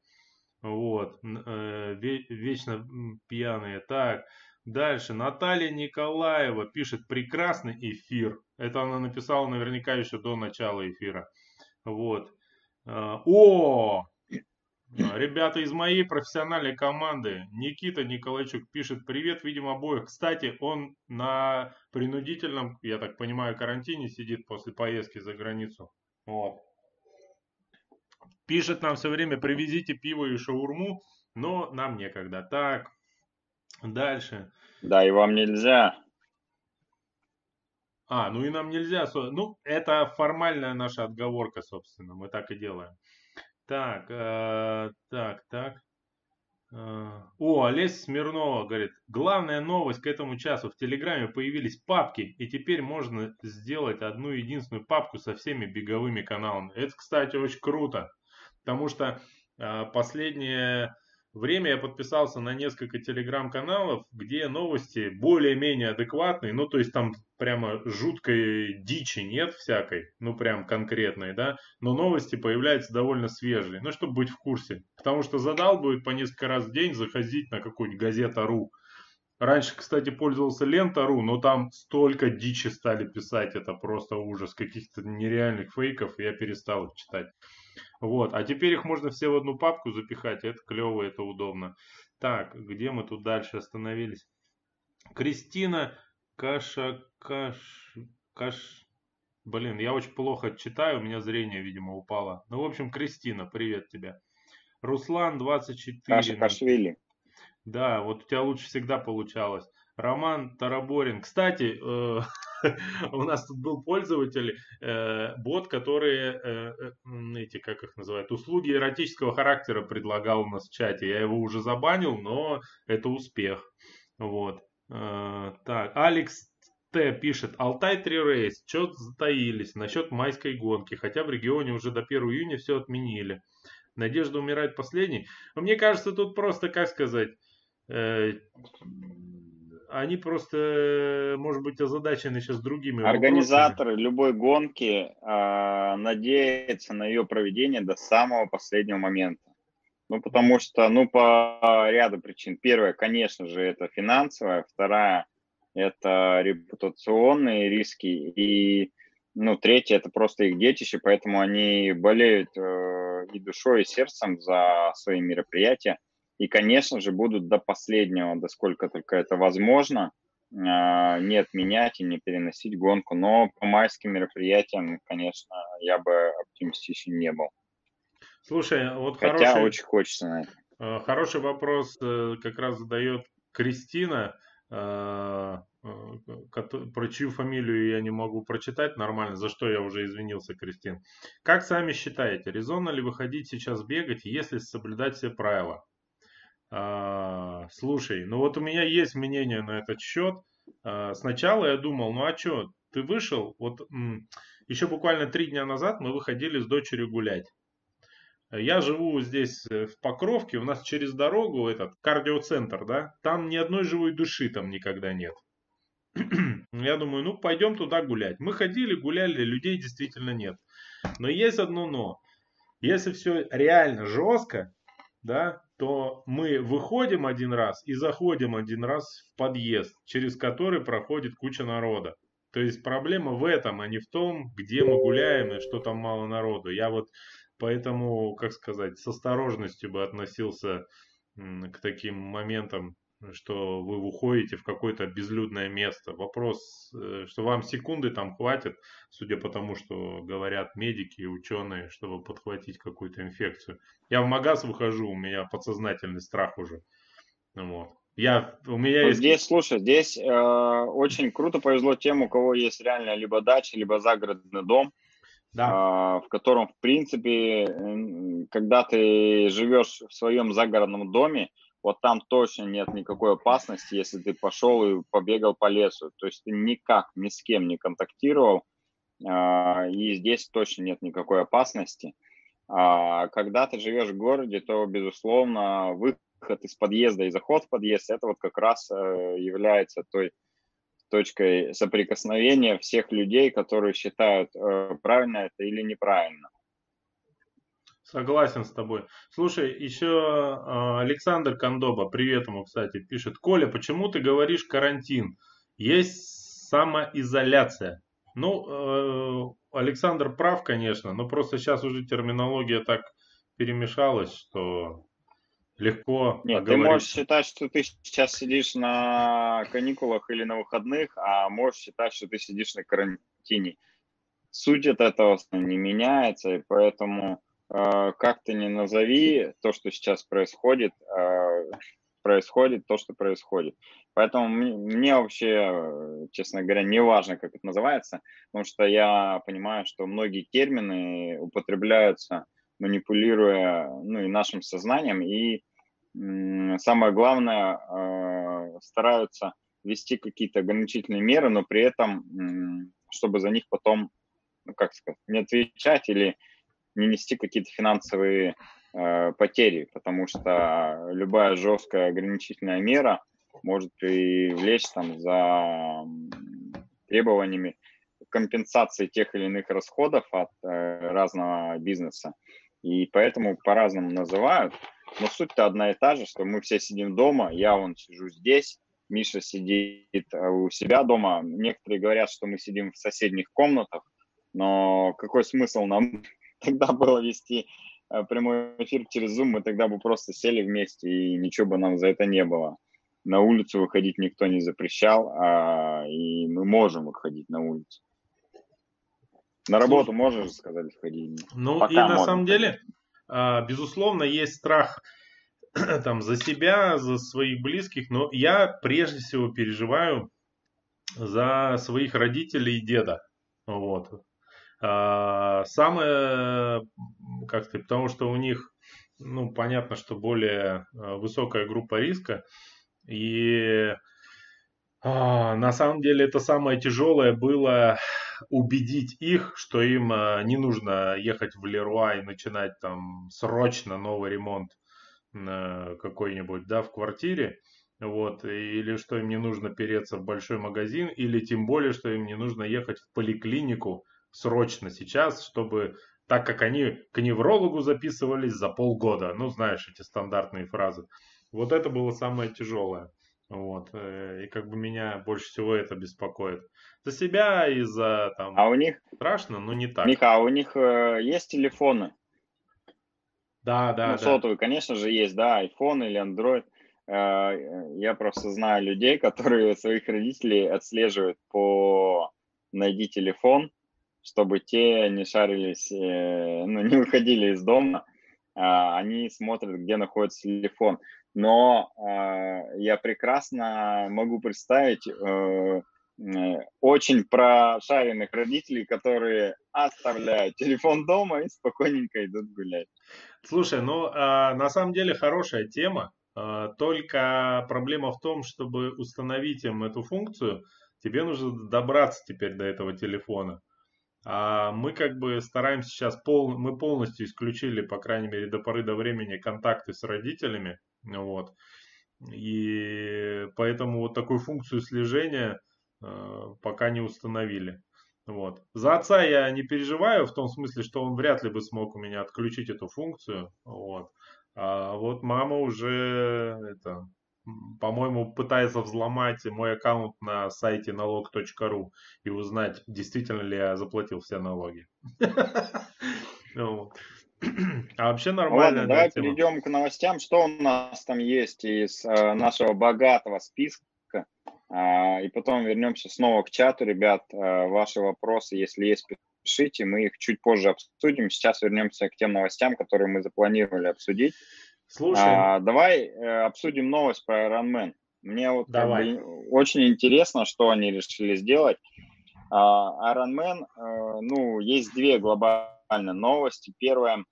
Вот, э, вечно пьяные. Так, дальше. Наталья Николаева пишет прекрасный эфир. Это она написала наверняка еще до начала эфира. Вот. О, Ребята из моей профессиональной команды, Никита Николайчук пишет привет, видим обоих. Кстати, он на принудительном, я так понимаю, карантине сидит после поездки за границу. Вот. Пишет нам все время, привезите пиво и шаурму, но нам некогда. Так, дальше. Да, и вам нельзя. А, ну и нам нельзя. Ну, это формальная наша отговорка, собственно. Мы так и делаем. Так, э, так, так. Э, о, Олеся Смирнова говорит, главная новость к этому часу. В Телеграме появились папки, и теперь можно сделать одну единственную папку со всеми беговыми каналами. Это, кстати, очень круто. Потому что э, последнее время я подписался на несколько телеграм-каналов, где новости более-менее адекватные, ну то есть там прямо жуткой дичи нет всякой, ну прям конкретной, да, но новости появляются довольно свежие, ну чтобы быть в курсе, потому что задал будет по несколько раз в день заходить на какую-нибудь газету.ру, Раньше, кстати, пользовался лента.ру, но там столько дичи стали писать, это просто ужас, каких-то нереальных фейков, я перестал их читать. Вот, а теперь их можно все в одну папку запихать, это клево, это удобно. Так, где мы тут дальше остановились? Кристина Каша... Каш... Каш... Блин, я очень плохо читаю, у меня зрение, видимо, упало. Ну, в общем, Кристина, привет тебе. Руслан 24. Кашашвили. Да, вот у тебя лучше всегда получалось. Роман Тараборин. Кстати, э, у нас тут был пользователь, э, бот, который, э, эти, как их называют, услуги эротического характера предлагал у нас в чате. Я его уже забанил, но это успех. Вот. Так, Алекс Т пишет, Алтай 3 рейс, что затаились насчет майской гонки, хотя в регионе уже до 1 июня все отменили. Надежда умирает последней. Но мне кажется, тут просто, как сказать, э, они просто, может быть, озадачены сейчас другими Организаторы вопросами. любой гонки э, надеются на ее проведение до самого последнего момента. Ну, потому что, ну, по ряду причин. Первое, конечно же, это финансовая. Вторая, это репутационные риски. И, ну, третье, это просто их детище, поэтому они болеют э, и душой, и сердцем за свои мероприятия и, конечно же, будут до последнего, до сколько только это возможно, а, не отменять и не переносить гонку. Но по майским мероприятиям, конечно, я бы оптимистичен не был. Слушай, вот Хотя хороший, очень хочется на это. Э, хороший вопрос э, как раз задает Кристина, э, про чью фамилию я не могу прочитать нормально, за что я уже извинился, Кристин. Как сами считаете, резонно ли выходить сейчас бегать, если соблюдать все правила? А, слушай, ну вот у меня есть мнение на этот счет. А, сначала я думал, ну а что, ты вышел, вот еще буквально три дня назад мы выходили с дочерью гулять. Я живу здесь э, в Покровке, у нас через дорогу этот кардиоцентр, да, там ни одной живой души там никогда нет. Я думаю, ну пойдем туда гулять. Мы ходили, гуляли, людей действительно нет. Но есть одно но. Если все реально жестко, да, то мы выходим один раз и заходим один раз в подъезд, через который проходит куча народа. То есть проблема в этом, а не в том, где мы гуляем и что там мало народу. Я вот поэтому, как сказать, с осторожностью бы относился к таким моментам что вы уходите в какое-то безлюдное место. Вопрос, э, что вам секунды там хватит, судя по тому, что говорят медики и ученые, чтобы подхватить какую-то инфекцию. Я в магаз выхожу, у меня подсознательный страх уже. Вот. Я, у меня есть... Здесь, слушай, здесь э, очень круто повезло тем, у кого есть реально либо дача, либо загородный дом, да. э, в котором, в принципе, когда ты живешь в своем загородном доме, вот там точно нет никакой опасности, если ты пошел и побегал по лесу. То есть ты никак ни с кем не контактировал, а, и здесь точно нет никакой опасности. А когда ты живешь в городе, то, безусловно, выход из подъезда и заход в подъезд, это вот как раз э, является той точкой соприкосновения всех людей, которые считают, э, правильно это или неправильно. Согласен с тобой. Слушай, еще а, Александр Кондоба, привет ему, кстати, пишет. Коля, почему ты говоришь карантин? Есть самоизоляция. Ну, э, Александр прав, конечно, но просто сейчас уже терминология так перемешалась, что легко Нет, ты можешь считать, что ты сейчас сидишь на каникулах или на выходных, а можешь считать, что ты сидишь на карантине. Суть от этого не меняется, и поэтому как ты не назови, то, что сейчас происходит, а, происходит то, что происходит. Поэтому мне вообще, честно говоря, не важно, как это называется, потому что я понимаю, что многие термины употребляются, манипулируя ну, и нашим сознанием, и самое главное, а, стараются ввести какие-то ограничительные меры, но при этом, чтобы за них потом, ну, как сказать, не отвечать или не нести какие-то финансовые э, потери, потому что любая жесткая ограничительная мера может привлечь там за требованиями компенсации тех или иных расходов от э, разного бизнеса. И поэтому по-разному называют. Но суть-то одна и та же, что мы все сидим дома, я вон сижу здесь, Миша сидит э, у себя дома. Некоторые говорят, что мы сидим в соседних комнатах, но какой смысл нам тогда было вести э, прямой эфир через Zoom, мы тогда бы просто сели вместе, и ничего бы нам за это не было. На улицу выходить никто не запрещал, а, и мы можем выходить на улицу. На работу можешь, сказали, входить? Ну Пока и на самом деле, а, безусловно, есть страх там за себя, за своих близких, но я прежде всего переживаю за своих родителей и деда. Вот. А, самое, как сказать, потому что у них, ну, понятно, что более а, высокая группа риска, и а, на самом деле это самое тяжелое было убедить их, что им не нужно ехать в Леруа и начинать там срочно новый ремонт какой-нибудь, да, в квартире, вот, или что им не нужно переться в большой магазин, или тем более, что им не нужно ехать в поликлинику срочно сейчас, чтобы, так как они к неврологу записывались за полгода, ну, знаешь, эти стандартные фразы. Вот это было самое тяжелое. Вот. Э, и как бы меня больше всего это беспокоит. За себя и за там. А у них страшно, но не так. Миха, а у них э, есть телефоны? Да, да, ну, да. Сотовые, конечно же, есть, да, iPhone или Android. Э, я просто знаю людей, которые своих родителей отслеживают по найди телефон, чтобы те не шарились, ну, не выходили из дома, а они смотрят, где находится телефон но э, я прекрасно могу представить э, э, очень прошаренных родителей, которые оставляют телефон дома и спокойненько идут гулять. Слушай, ну э, на самом деле хорошая тема, э, только проблема в том, чтобы установить им эту функцию, тебе нужно добраться теперь до этого телефона. А мы как бы стараемся сейчас, пол, мы полностью исключили, по крайней мере, до поры до времени контакты с родителями. Вот. И поэтому вот такую функцию слежения э, пока не установили. Вот. За отца я не переживаю в том смысле, что он вряд ли бы смог у меня отключить эту функцию. Вот. А вот мама уже это, по-моему, пытается взломать мой аккаунт на сайте налог.ру и узнать, действительно ли я заплатил все налоги. А вообще нормально. Ладно, давай перейдем к новостям. Что у нас там есть из э, нашего богатого списка? Э, и потом вернемся снова к чату, ребят. Э, ваши вопросы, если есть, пишите. Мы их чуть позже обсудим. Сейчас вернемся к тем новостям, которые мы запланировали обсудить. Слушай. А, давай э, обсудим новость про Ironman. Мне вот давай. Как бы, очень интересно, что они решили сделать. А, Ironman, э, ну, есть две глобальные новости. Первая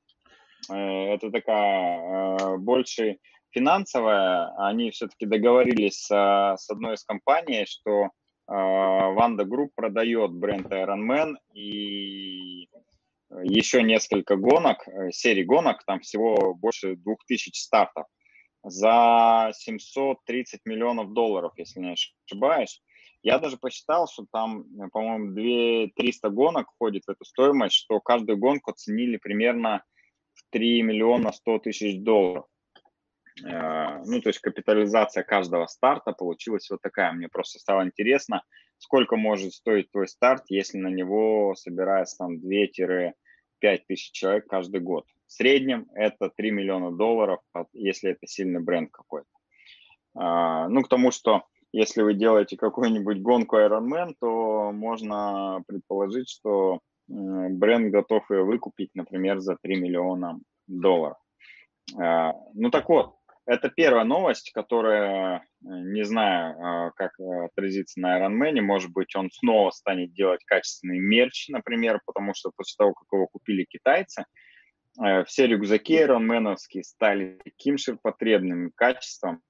Э, это такая э, больше финансовая. Они все-таки договорились с, с одной из компаний, что Wanda Group продает бренд Ironman и еще несколько гонок, э, серий гонок, там всего больше 2000 стартов за 730 миллионов долларов, если не ошибаюсь. Я даже посчитал, что там, по-моему, 2 гонок входит в эту стоимость, что каждую гонку оценили примерно 3 миллиона 100 тысяч долларов. Э, ну, то есть капитализация каждого старта получилась вот такая. Мне просто стало интересно, сколько может стоить твой старт, если на него собирается там 2-5 тысяч человек каждый год. В среднем это 3 миллиона долларов, если это сильный бренд какой-то. Э, ну, к тому, что если вы делаете какую-нибудь гонку Ironman, то можно предположить, что бренд готов ее выкупить, например, за 3 миллиона долларов. Ну так вот, это первая новость, которая, э, не знаю, а, как отразится на Ironman. Может быть, он снова станет делать качественный мерч, например, потому что после того, как его купили китайцы, э, все рюкзаки Ironman стали таким ширпотребным качеством,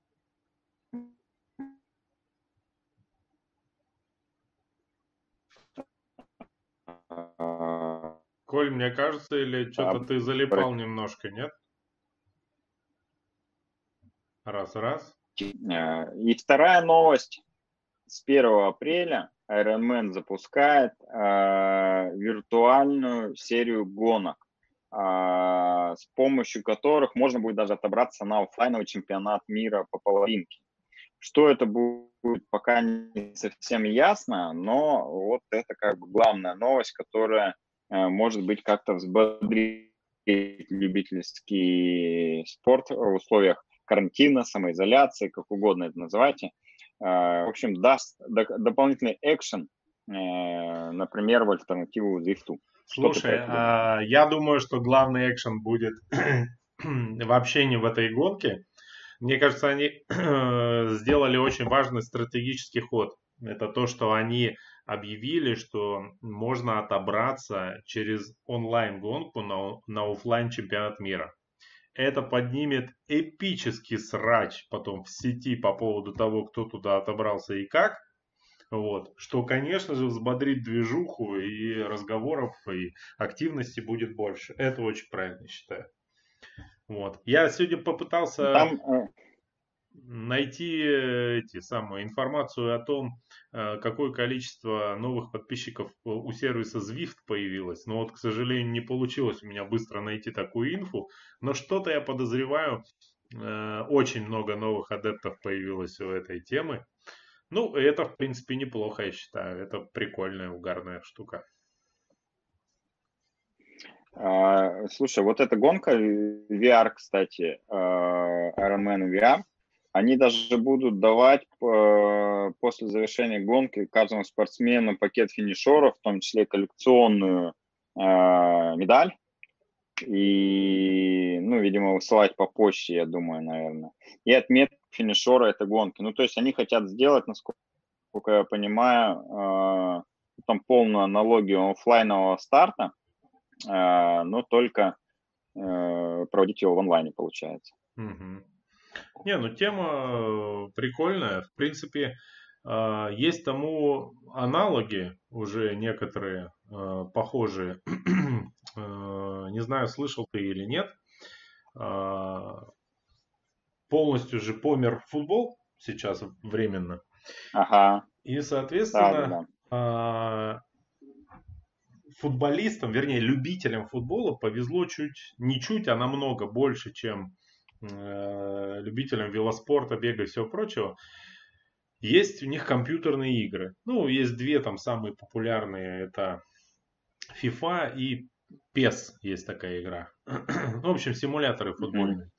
Коль, мне кажется, или что-то а, ты залипал про... немножко, нет? Раз, раз. Э, и вторая новость. С 1 апреля Ironman запускает э, виртуальную серию гонок, э, с помощью которых можно будет даже отобраться на офлайновый чемпионат мира по половинке. Что это будет, пока не совсем ясно, но вот это как бы главная новость, которая Э, может быть, как-то взбодрить любительский спорт в условиях карантина, самоизоляции, как угодно это называйте. Э, в общем, даст дополнительный экшен, э, например, в альтернативу Zwift. Слушай, а, я думаю, что главный экшен будет вообще не в этой гонке. Мне кажется, они сделали очень важный стратегический ход. Это то, что они объявили, что можно отобраться через онлайн-гонку на, на офлайн чемпионат мира. Это поднимет эпический срач потом в сети по поводу того, кто туда отобрался и как. Вот. Что, конечно же, взбодрит движуху и разговоров, и активности будет больше. Это очень правильно считаю. Вот. Я сегодня попытался... Там, э, найти э, эти самые информацию о том, э, какое количество новых подписчиков у сервиса Zwift появилось. Но вот, к сожалению, не получилось у меня быстро найти такую инфу. Но что-то я подозреваю, э, очень много новых адептов появилось у этой темы. Ну, это, в принципе, неплохо, я считаю. Это прикольная, угарная штука. А, слушай, вот эта гонка VR, кстати, Ironman VR, они даже будут давать э, после завершения гонки каждому спортсмену пакет финишеров, в том числе коллекционную э, медаль. И, ну, видимо, высылать по почте, я думаю, наверное. И отметку финишера этой гонки. Ну, то есть они хотят сделать, насколько я понимаю, э, там полную аналогию офлайнового старта, э, но только э, проводить его в онлайне, получается. Угу. Не, ну тема э, прикольная. В принципе, э, есть тому аналоги уже некоторые э, похожие. Не знаю, слышал ты или нет. Полностью же помер футбол сейчас временно. Ага. И, соответственно, да, да. футболистам, вернее, любителям футбола повезло чуть, не чуть, а намного больше, чем любителям велоспорта, бега и всего прочего, есть у них компьютерные игры. Ну, есть две там самые популярные, это FIFA и PES есть такая игра. в общем, симуляторы футбольные.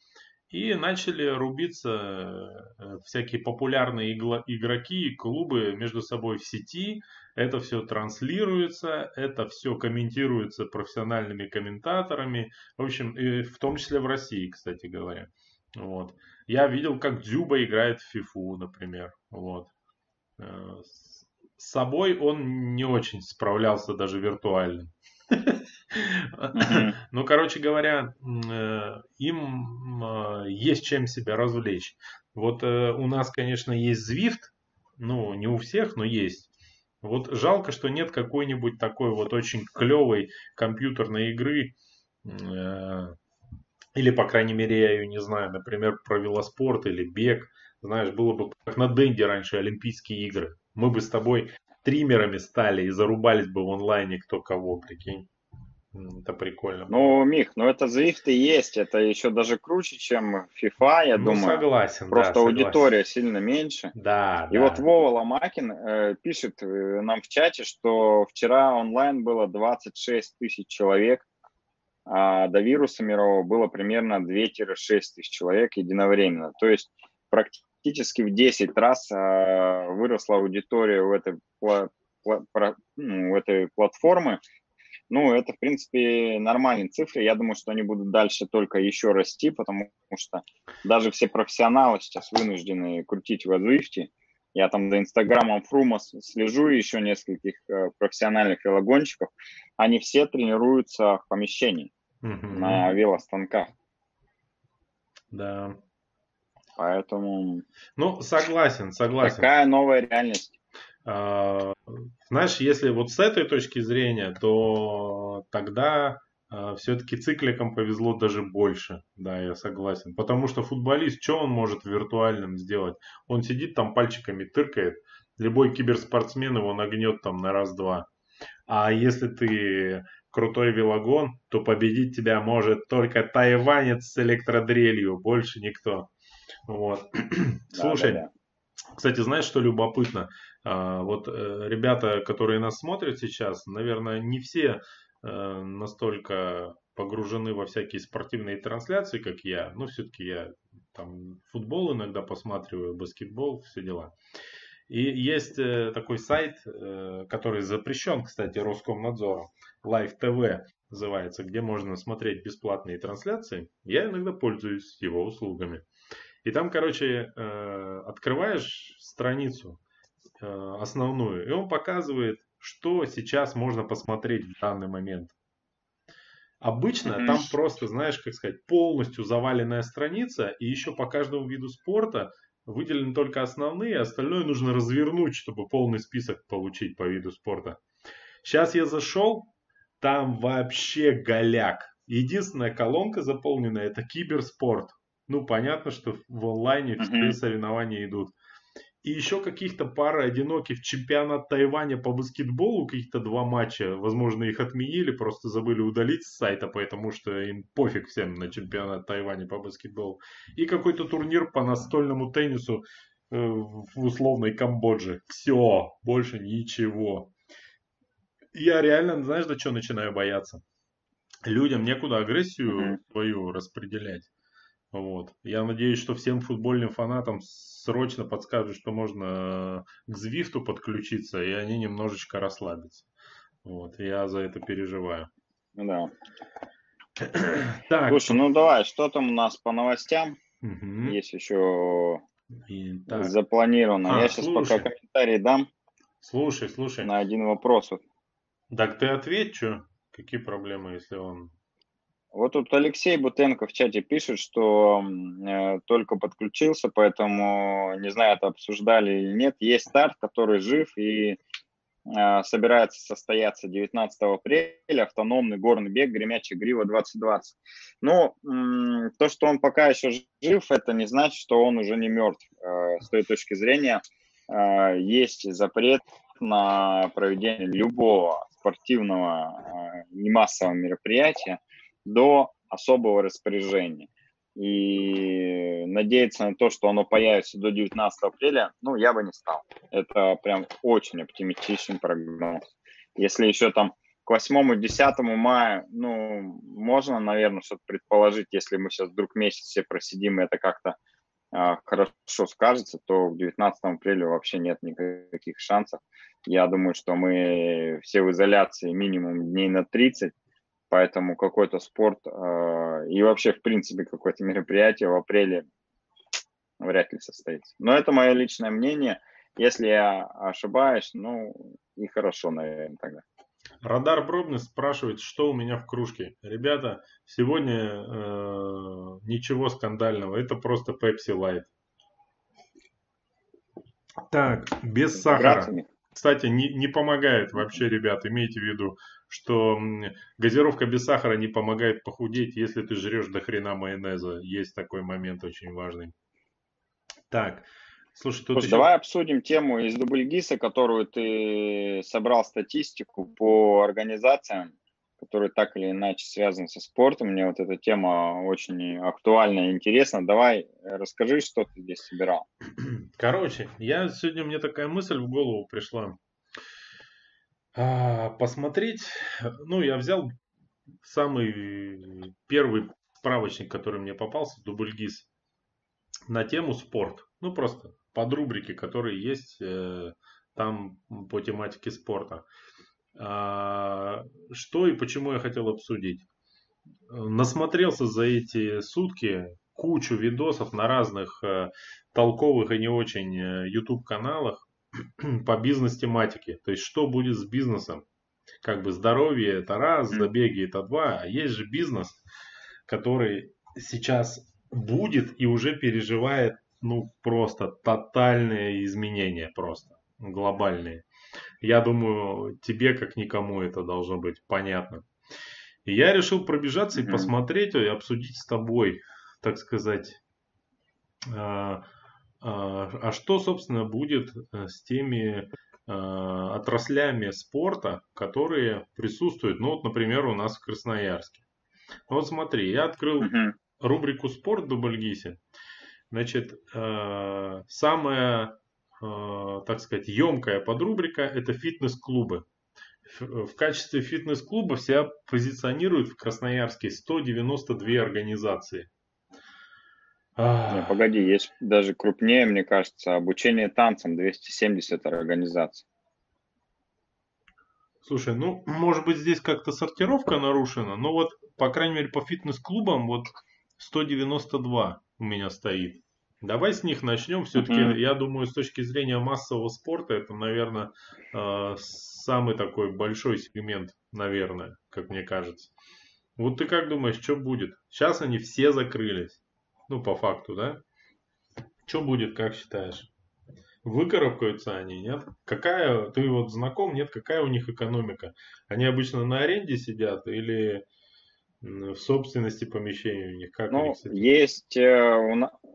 И начали рубиться э, всякие популярные игроки, клубы между собой в сети. Это все транслируется, это все комментируется профессиональными комментаторами. В общем, и в том числе в России, кстати говоря. Вот. Я видел, как Дзюба играет в фифу, например. Вот. Э, с собой он не очень справлялся даже виртуально. Ну, короче говоря, э, им э, есть чем себя развлечь. Вот э, у нас, конечно, есть Zwift, ну, не у всех, но есть. Вот жалко, что нет какой-нибудь такой вот очень клевой компьютерной игры, или, по крайней мере, я ее не знаю, например, про велоспорт или бег. Знаешь, было бы как на Денде раньше Олимпийские игры. Мы бы с тобой триммерами стали и зарубались бы в онлайне кто кого, прикинь. Это прикольно. Ну, Мих, ну это Zwift и есть. Это еще даже круче, чем FIFA, я ну, думаю. согласен, Просто да, аудитория согласен. сильно меньше. Да, И да. вот Вова Ломакин э, пишет э, нам в чате, что вчера онлайн было 26 тысяч человек, а до вируса мирового было примерно 2-6 тысяч человек единовременно. То есть практически в 10 раз э, выросла аудитория у этой, ну, у этой платформы, ну, это, в принципе, нормальные цифры. Я думаю, что они будут дальше только еще расти, потому что даже все профессионалы сейчас вынуждены крутить в Zwift. Я там за инстаграмом Фрума слежу, еще нескольких э, профессиональных велогонщиков. Они все тренируются в помещении mm-hmm. на велостанках. Да. Поэтому... Ну, согласен, согласен. Такая новая реальность. А, знаешь, если вот с этой точки зрения, то тогда а, все-таки цикликам повезло даже больше. Да, я согласен. Потому что футболист, что он может виртуальным сделать? Он сидит там пальчиками тыркает. Любой киберспортсмен его нагнет там на раз-два. А если ты крутой велогон, то победить тебя может только тайванец с электродрелью, больше никто. Вот. Слушай, да, да, да. кстати, знаешь, что любопытно? А, вот э, ребята, которые нас смотрят сейчас, наверное, не все э, настолько погружены во всякие спортивные трансляции, как я. Но все-таки я там футбол иногда посматриваю, баскетбол, все дела. И есть э, такой сайт, который запрещен, кстати, Роскомнадзором, Live TV называется, где можно смотреть бесплатные трансляции. Я иногда пользуюсь его услугами. И там, короче, открываешь страницу основную, и он показывает, что сейчас можно посмотреть в данный момент. Обычно mm-hmm. там просто, знаешь, как сказать, полностью заваленная страница, и еще по каждому виду спорта выделены только основные, остальное нужно развернуть, чтобы полный список получить по виду спорта. Сейчас я зашел, там вообще голяк. Единственная колонка заполненная это киберспорт. Ну, понятно, что в онлайне все соревнования идут. И еще каких-то пара одиноких чемпионат Тайваня по баскетболу, каких-то два матча, возможно, их отменили, просто забыли удалить с сайта, потому что им пофиг всем на чемпионат Тайваня по баскетболу. И какой-то турнир по настольному теннису э, в условной Камбодже. Все, больше ничего. Я реально, знаешь, до чего начинаю бояться? Людям некуда агрессию mm-hmm. свою распределять. Вот. Я надеюсь, что всем футбольным фанатам срочно подскажут, что можно к Звифту подключиться, и они немножечко расслабятся. Вот. Я за это переживаю. Да. так. Слушай, ну давай, что там у нас по новостям? Угу. Есть еще и, запланировано. А, Я сейчас слушай. пока комментарий дам. Слушай, слушай. На один вопрос. Так ты ответь, что? Какие проблемы, если он вот тут Алексей Бутенко в чате пишет, что э, только подключился, поэтому не знаю, это обсуждали или нет. Есть старт, который жив и э, собирается состояться 19 апреля, автономный горный бег «Гремячая грива 2020». Ну, э, то, что он пока еще жив, это не значит, что он уже не мертв. Э, с той точки зрения э, есть запрет на проведение любого спортивного э, немассового мероприятия – до особого распоряжения. И надеяться на то, что оно появится до 19 апреля, ну, я бы не стал. Это прям очень оптимистичный прогноз. Если еще там к 8-10 мая, ну, можно, наверное, что-то предположить, если мы сейчас вдруг месяц все просидим, и это как-то э, хорошо скажется, то к 19 апреля вообще нет никаких шансов. Я думаю, что мы все в изоляции минимум дней на 30, Поэтому какой-то спорт э, и вообще, в принципе, какое-то мероприятие в апреле вряд ли состоится. Но это мое личное мнение. Если я ошибаюсь, ну и хорошо, наверное, тогда. Радар Пробность спрашивает, что у меня в кружке. Ребята, сегодня э, ничего скандального, это просто Pepsi Light. Так, без сахара. Кстати, не, не помогает вообще, ребят, имейте в виду, что газировка без сахара не помогает похудеть, если ты жрешь до хрена майонеза. Есть такой момент очень важный. Так, слушай, тут Слушай, еще... давай обсудим тему из Дубльгиса, которую ты собрал статистику по организациям который так или иначе связан со спортом. Мне вот эта тема очень актуальна и интересна. Давай э, расскажи, что ты здесь собирал. Короче, я сегодня мне такая мысль в голову пришла. А, посмотреть, ну, я взял самый первый справочник, который мне попался, Дубльгиз, на тему спорт. Ну, просто под рубрики, которые есть э, там по тематике спорта. А, что и почему я хотел обсудить. Насмотрелся за эти сутки кучу видосов на разных э, толковых и не очень э, YouTube каналах по бизнес-тематике. То есть, что будет с бизнесом. Как бы здоровье это раз, забеги это два, а есть же бизнес, который сейчас будет и уже переживает ну просто тотальные изменения просто глобальные. Я думаю, тебе как никому это должно быть понятно. И я решил пробежаться и посмотреть и обсудить с тобой, так сказать, а, а, а что, собственно, будет э, с теми а, отраслями спорта, которые присутствуют, ну вот, например, у нас в Красноярске. Вот смотри, я открыл mm-hmm. рубрику «Спорт» в Дубльгисе. Значит, самая Э, так сказать, емкая подрубрика – это фитнес-клубы. В качестве фитнес-клуба себя позиционируют в Красноярске 192 организации. Не, погоди, есть даже крупнее, мне кажется, обучение танцам 270 организаций. Слушай, ну, может быть, здесь как-то сортировка нарушена, но вот, по крайней мере, по фитнес-клубам вот 192 у меня стоит. Давай с них начнем. Все-таки, mm-hmm. я думаю, с точки зрения массового спорта, это, наверное, э, самый такой большой сегмент, наверное, как мне кажется. Вот ты как думаешь, что будет? Сейчас они все закрылись. Ну, по факту, да? Что будет, как считаешь? Выкарабкаются они, нет? Какая, ты вот знаком, нет? Какая у них экономика? Они обычно на аренде сидят или в собственности помещений у них? Как ну, есть э,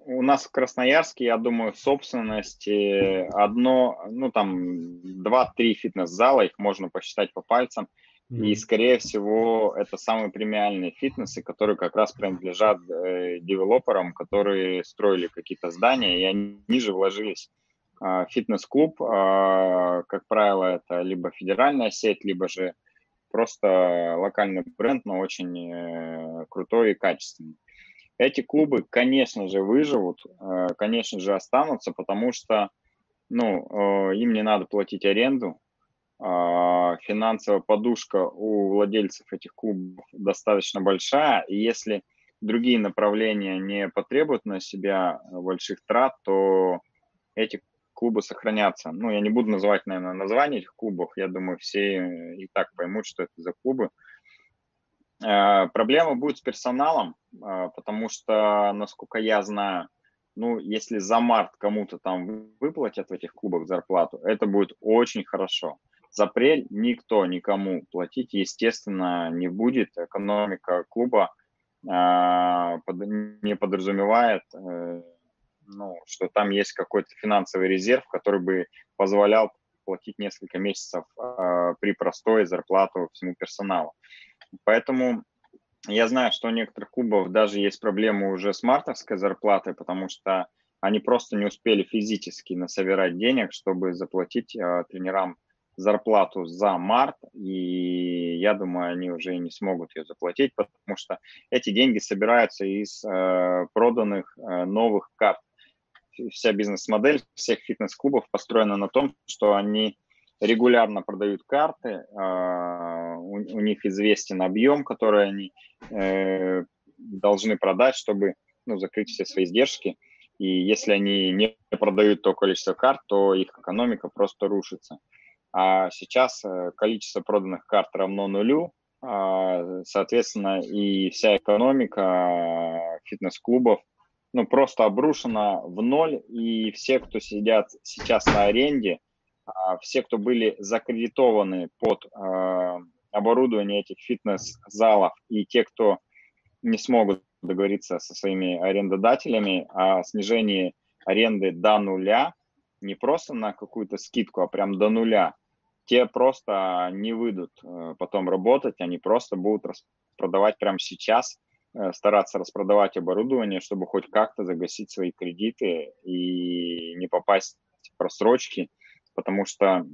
у, нас в Красноярске, я думаю, в собственности одно, ну там два-три фитнес-зала, их можно посчитать по пальцам. И, скорее всего, это самые премиальные фитнесы, которые как раз принадлежат э, девелоперам, которые строили какие-то здания, и они же вложились. Э, фитнес-клуб, э, как правило, это либо федеральная сеть, либо же просто локальный бренд, но очень э, крутой и качественный. Эти клубы, конечно же, выживут, э, конечно же, останутся, потому что ну, э, им не надо платить аренду, финансовая подушка у владельцев этих клубов достаточно большая, и если другие направления не потребуют на себя больших трат, то эти клубы сохранятся. Ну, я не буду называть, наверное, название этих клубов, я думаю, все и так поймут, что это за клубы. А, проблема будет с персоналом, а, потому что, насколько я знаю, ну, если за март кому-то там выплатят в этих клубах зарплату, это будет очень хорошо. За апрель никто никому платить, естественно, не будет. Экономика клуба э, под, не подразумевает, э, ну, что там есть какой-то финансовый резерв, который бы позволял платить несколько месяцев э, при простой зарплату всему персоналу. Поэтому я знаю, что у некоторых клубов даже есть проблемы уже с мартовской зарплатой, потому что они просто не успели физически насобирать денег, чтобы заплатить э, тренерам зарплату за март, и я думаю, они уже не смогут ее заплатить, потому что эти деньги собираются из э, проданных э, новых карт. Вся бизнес-модель всех фитнес-клубов построена на том, что они регулярно продают карты, э, у, у них известен объем, который они э, должны продать, чтобы ну, закрыть все свои издержки. И если они не продают то количество карт, то их экономика просто рушится а сейчас э, количество проданных карт равно нулю, а, соответственно, и вся экономика э, фитнес-клубов ну, просто обрушена в ноль, и все, кто сидят сейчас на аренде, а, все, кто были закредитованы под э, оборудование этих фитнес-залов, и те, кто не смогут договориться со своими арендодателями о снижении аренды до нуля, не просто на какую-то скидку, а прям до нуля, те просто не выйдут э, потом работать, они просто будут продавать прямо сейчас, э, стараться распродавать оборудование, чтобы хоть как-то загасить свои кредиты и не попасть в просрочки, потому что,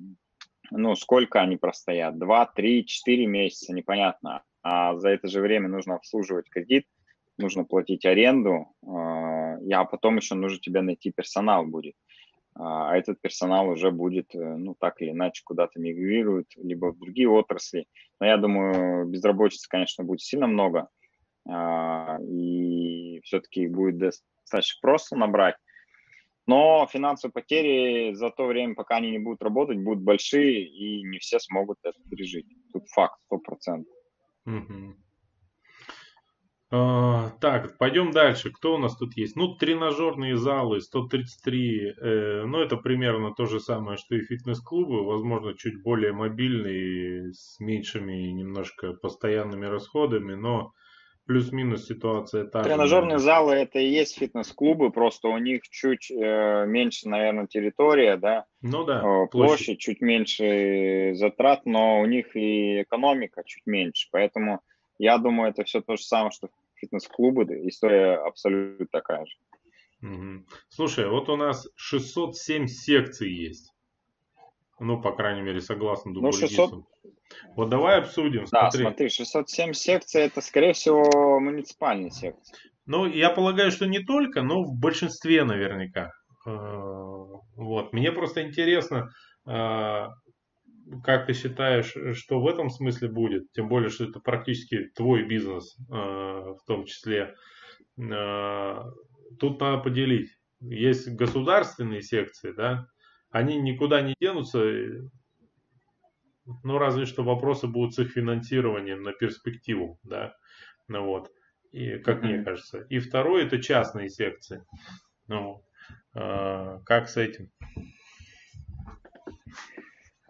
ну, сколько они простоят? Два, три, четыре месяца, непонятно. А за это же время нужно обслуживать кредит, нужно платить аренду, э, а потом еще нужно тебе найти персонал будет. А, а этот персонал уже будет, э, ну, так или иначе, куда-то мигрирует, либо в другие отрасли. Но я думаю, безработицы, конечно, будет сильно много, а, и все-таки их будет достаточно просто набрать. Но финансовые потери за то время, пока они не будут работать, будут большие, и не все смогут это пережить. Тут факт, сто процентов. Угу. А, так, пойдем дальше. Кто у нас тут есть? Ну, тренажерные залы, 133. Э, ну, это примерно то же самое, что и фитнес-клубы. Возможно, чуть более мобильные, с меньшими немножко постоянными расходами, но плюс-минус ситуация та Тренажерные же. залы это и есть фитнес-клубы, просто у них чуть э, меньше, наверное, территория, да? Ну да. Э, площадь, площадь чуть меньше затрат, но у них и экономика чуть меньше. Поэтому я думаю, это все то же самое, что фитнес-клубы, история абсолютно такая же. Угу. Слушай, вот у нас 607 секций есть. Ну, по крайней мере, согласно ну, 600... Вот давай обсудим. Да, смотри. смотри, 607 секций это, скорее всего, муниципальные секции. Ну, я полагаю, что не только, но в большинстве наверняка. Э, вот. Мне просто интересно, э, как ты считаешь, что в этом смысле будет? Тем более, что это практически твой бизнес э, в том числе. Тут надо поделить. Есть государственные секции, да, они никуда не денутся, ну, разве что вопросы будут с их финансированием на перспективу, да, ну вот, и, как мне кажется. И второе, это частные секции. Ну, э, как с этим?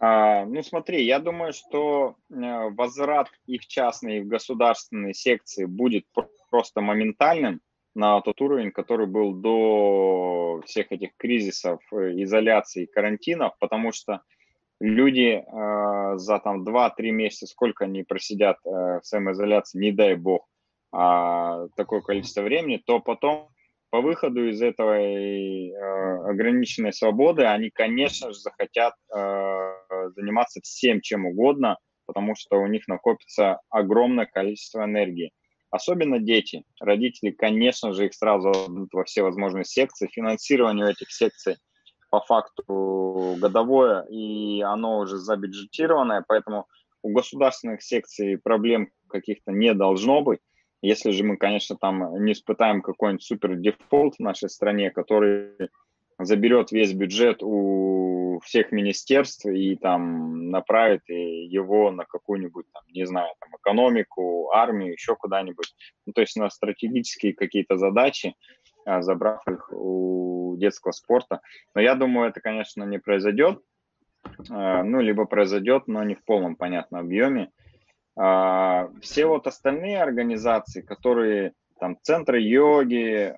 А, ну, смотри, я думаю, что э, возврат их частной в государственные секции будет просто моментальным на тот уровень, который был до всех этих кризисов, э, изоляции, карантинов, потому что люди э, за там 2-3 месяца, сколько они просидят э, в самоизоляции, не дай бог, э, такое количество времени, то потом по выходу из этой э, ограниченной свободы они, конечно же, захотят э, заниматься всем чем угодно, потому что у них накопится огромное количество энергии. Особенно дети. Родители, конечно же, их сразу отдадут во все возможные секции. Финансирование этих секций – по факту годовое, и оно уже забюджетированное, поэтому у государственных секций проблем каких-то не должно быть. Если же мы, конечно, там не испытаем какой-нибудь супер дефолт в нашей стране, который заберет весь бюджет у всех министерств и там направит его на какую-нибудь, там, не знаю, там, экономику, армию, еще куда-нибудь. Ну, то есть на стратегические какие-то задачи, а, забрав их у детского спорта. Но я думаю, это, конечно, не произойдет. А, ну, либо произойдет, но не в полном, понятном объеме. А, все вот остальные организации, которые там центры йоги,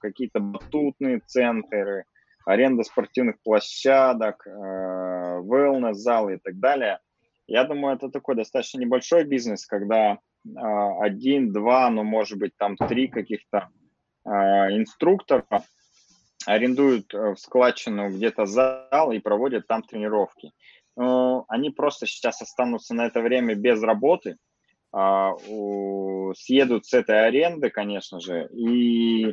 какие-то батутные центры, аренда спортивных площадок, wellness-залы и так далее. Я думаю, это такой достаточно небольшой бизнес, когда один, два, ну, может быть, там три каких-то а, инструктора арендуют э, в складчину где-то зал и проводят там тренировки. Но они просто сейчас останутся на это время без работы, а, съедут с этой аренды, конечно же, и э,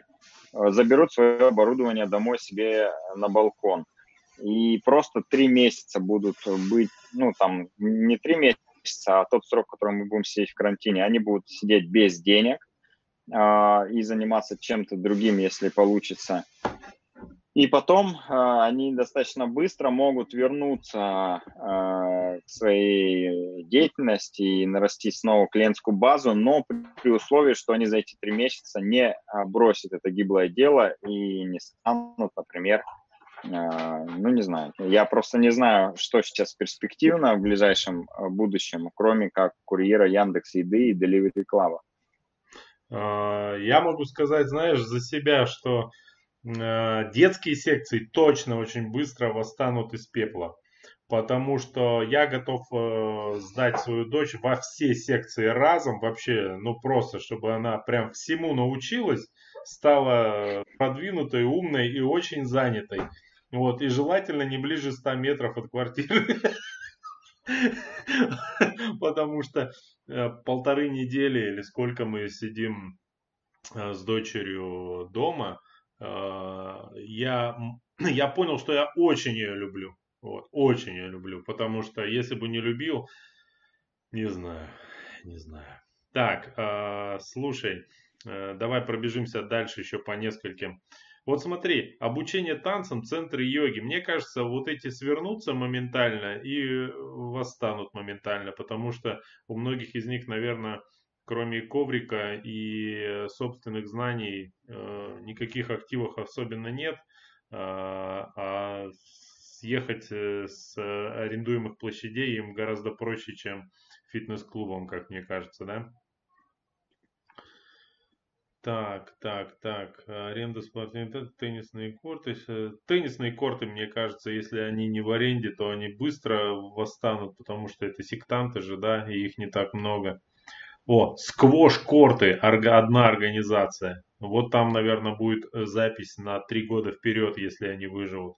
заберут свое оборудование домой себе на балкон. И просто три месяца будут быть, ну там не три месяца, а тот срок, который мы будем сидеть в карантине, они будут сидеть без денег, а, и заниматься чем-то другим, если получится. И потом а, они достаточно быстро могут вернуться а, к своей деятельности и нарастить снова клиентскую базу, но при условии, что они за эти три месяца не бросят это гиблое дело и не станут, например, ну не знаю, я просто не знаю, что сейчас перспективно в ближайшем будущем, кроме как курьера Яндекс Еды и Delivery Club. А, я могу сказать, знаешь, за себя, что а, детские секции точно очень быстро восстанут из пепла. Потому что я готов э, сдать свою дочь во все секции разом, вообще, ну просто, чтобы она прям всему научилась, стала продвинутой, умной и очень занятой. Вот, и желательно не ближе 100 метров от квартиры. Потому что э, полторы недели или сколько мы сидим э, с дочерью дома, э, я, я понял, что я очень ее люблю. Вот, очень ее люблю. Потому что если бы не любил, не знаю, не знаю. Так, слушай, давай пробежимся дальше еще по нескольким вот смотри, обучение танцам, центры йоги. Мне кажется, вот эти свернутся моментально и восстанут моментально, потому что у многих из них, наверное, кроме коврика и собственных знаний, э, никаких активов особенно нет. А, а съехать э, с арендуемых площадей им гораздо проще, чем фитнес-клубом, как мне кажется, да? Так, так, так. Аренда спортивных теннисные корты. Теннисные корты, мне кажется, если они не в аренде, то они быстро восстанут, потому что это сектанты же, да, и их не так много. О, сквош-корты, одна организация. Вот там, наверное, будет э, запись на три года вперед, если они выживут.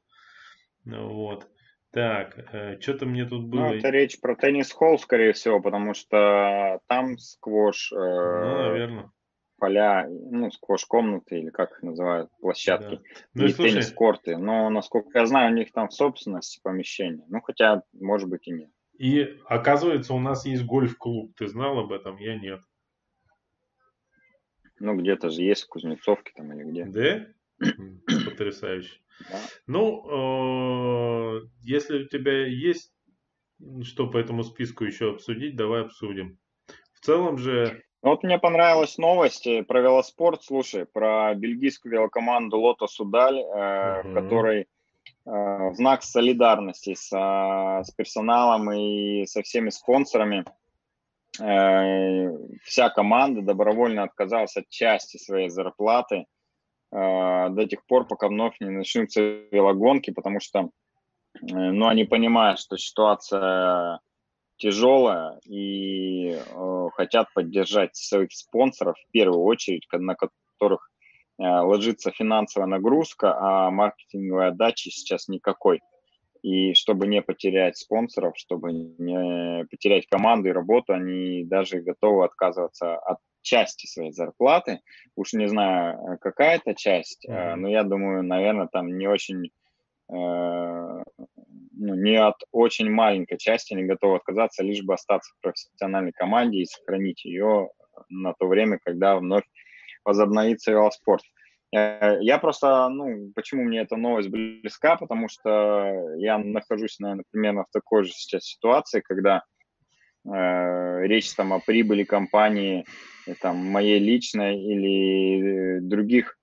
Вот. Так, э, что-то мне тут ну, было. Ну, это речь про теннис-холл, скорее всего, потому что там сквош... Э, ну, наверное поля, ну, сквош-комнаты или как их называют, площадки, да. ну, и, теннис-корты. Но, насколько я знаю, у них там в собственности помещения. Ну, хотя, может быть, и нет. И оказывается, у нас есть гольф-клуб. Ты знал об этом? Я нет. Ну, где-то же есть в Кузнецовке там или где. Да? Потрясающе. Да. Ну, э, если у тебя есть что по этому списку еще обсудить, давай обсудим. В целом же... Ну, вот мне понравилась новость про велоспорт, слушай, про бельгийскую велокоманду Лото Судаль, э, угу. в которой э, в знак солидарности с, с персоналом и со всеми спонсорами. Э, вся команда добровольно отказалась от части своей зарплаты э, до тех пор, пока вновь не начнутся велогонки, потому что Э, но они понимают, что ситуация тяжелая и э, хотят поддержать своих спонсоров в первую очередь, на которых э, ложится финансовая нагрузка, а маркетинговой отдачи сейчас никакой. И чтобы не потерять спонсоров, чтобы не потерять команду и работу, они даже готовы отказываться от части своей зарплаты. Уж не знаю, э, какая это часть, mm-hmm. но я думаю, наверное, там не очень Э, ну, не от очень маленькой части не готовы отказаться, лишь бы остаться в профессиональной команде и сохранить ее на то время, когда вновь возобновится велоспорт. Э, я просто, ну, почему мне эта новость близка, потому что я нахожусь, наверное, примерно в такой же сейчас ситуации, когда э, речь там о прибыли компании, там, моей личной или других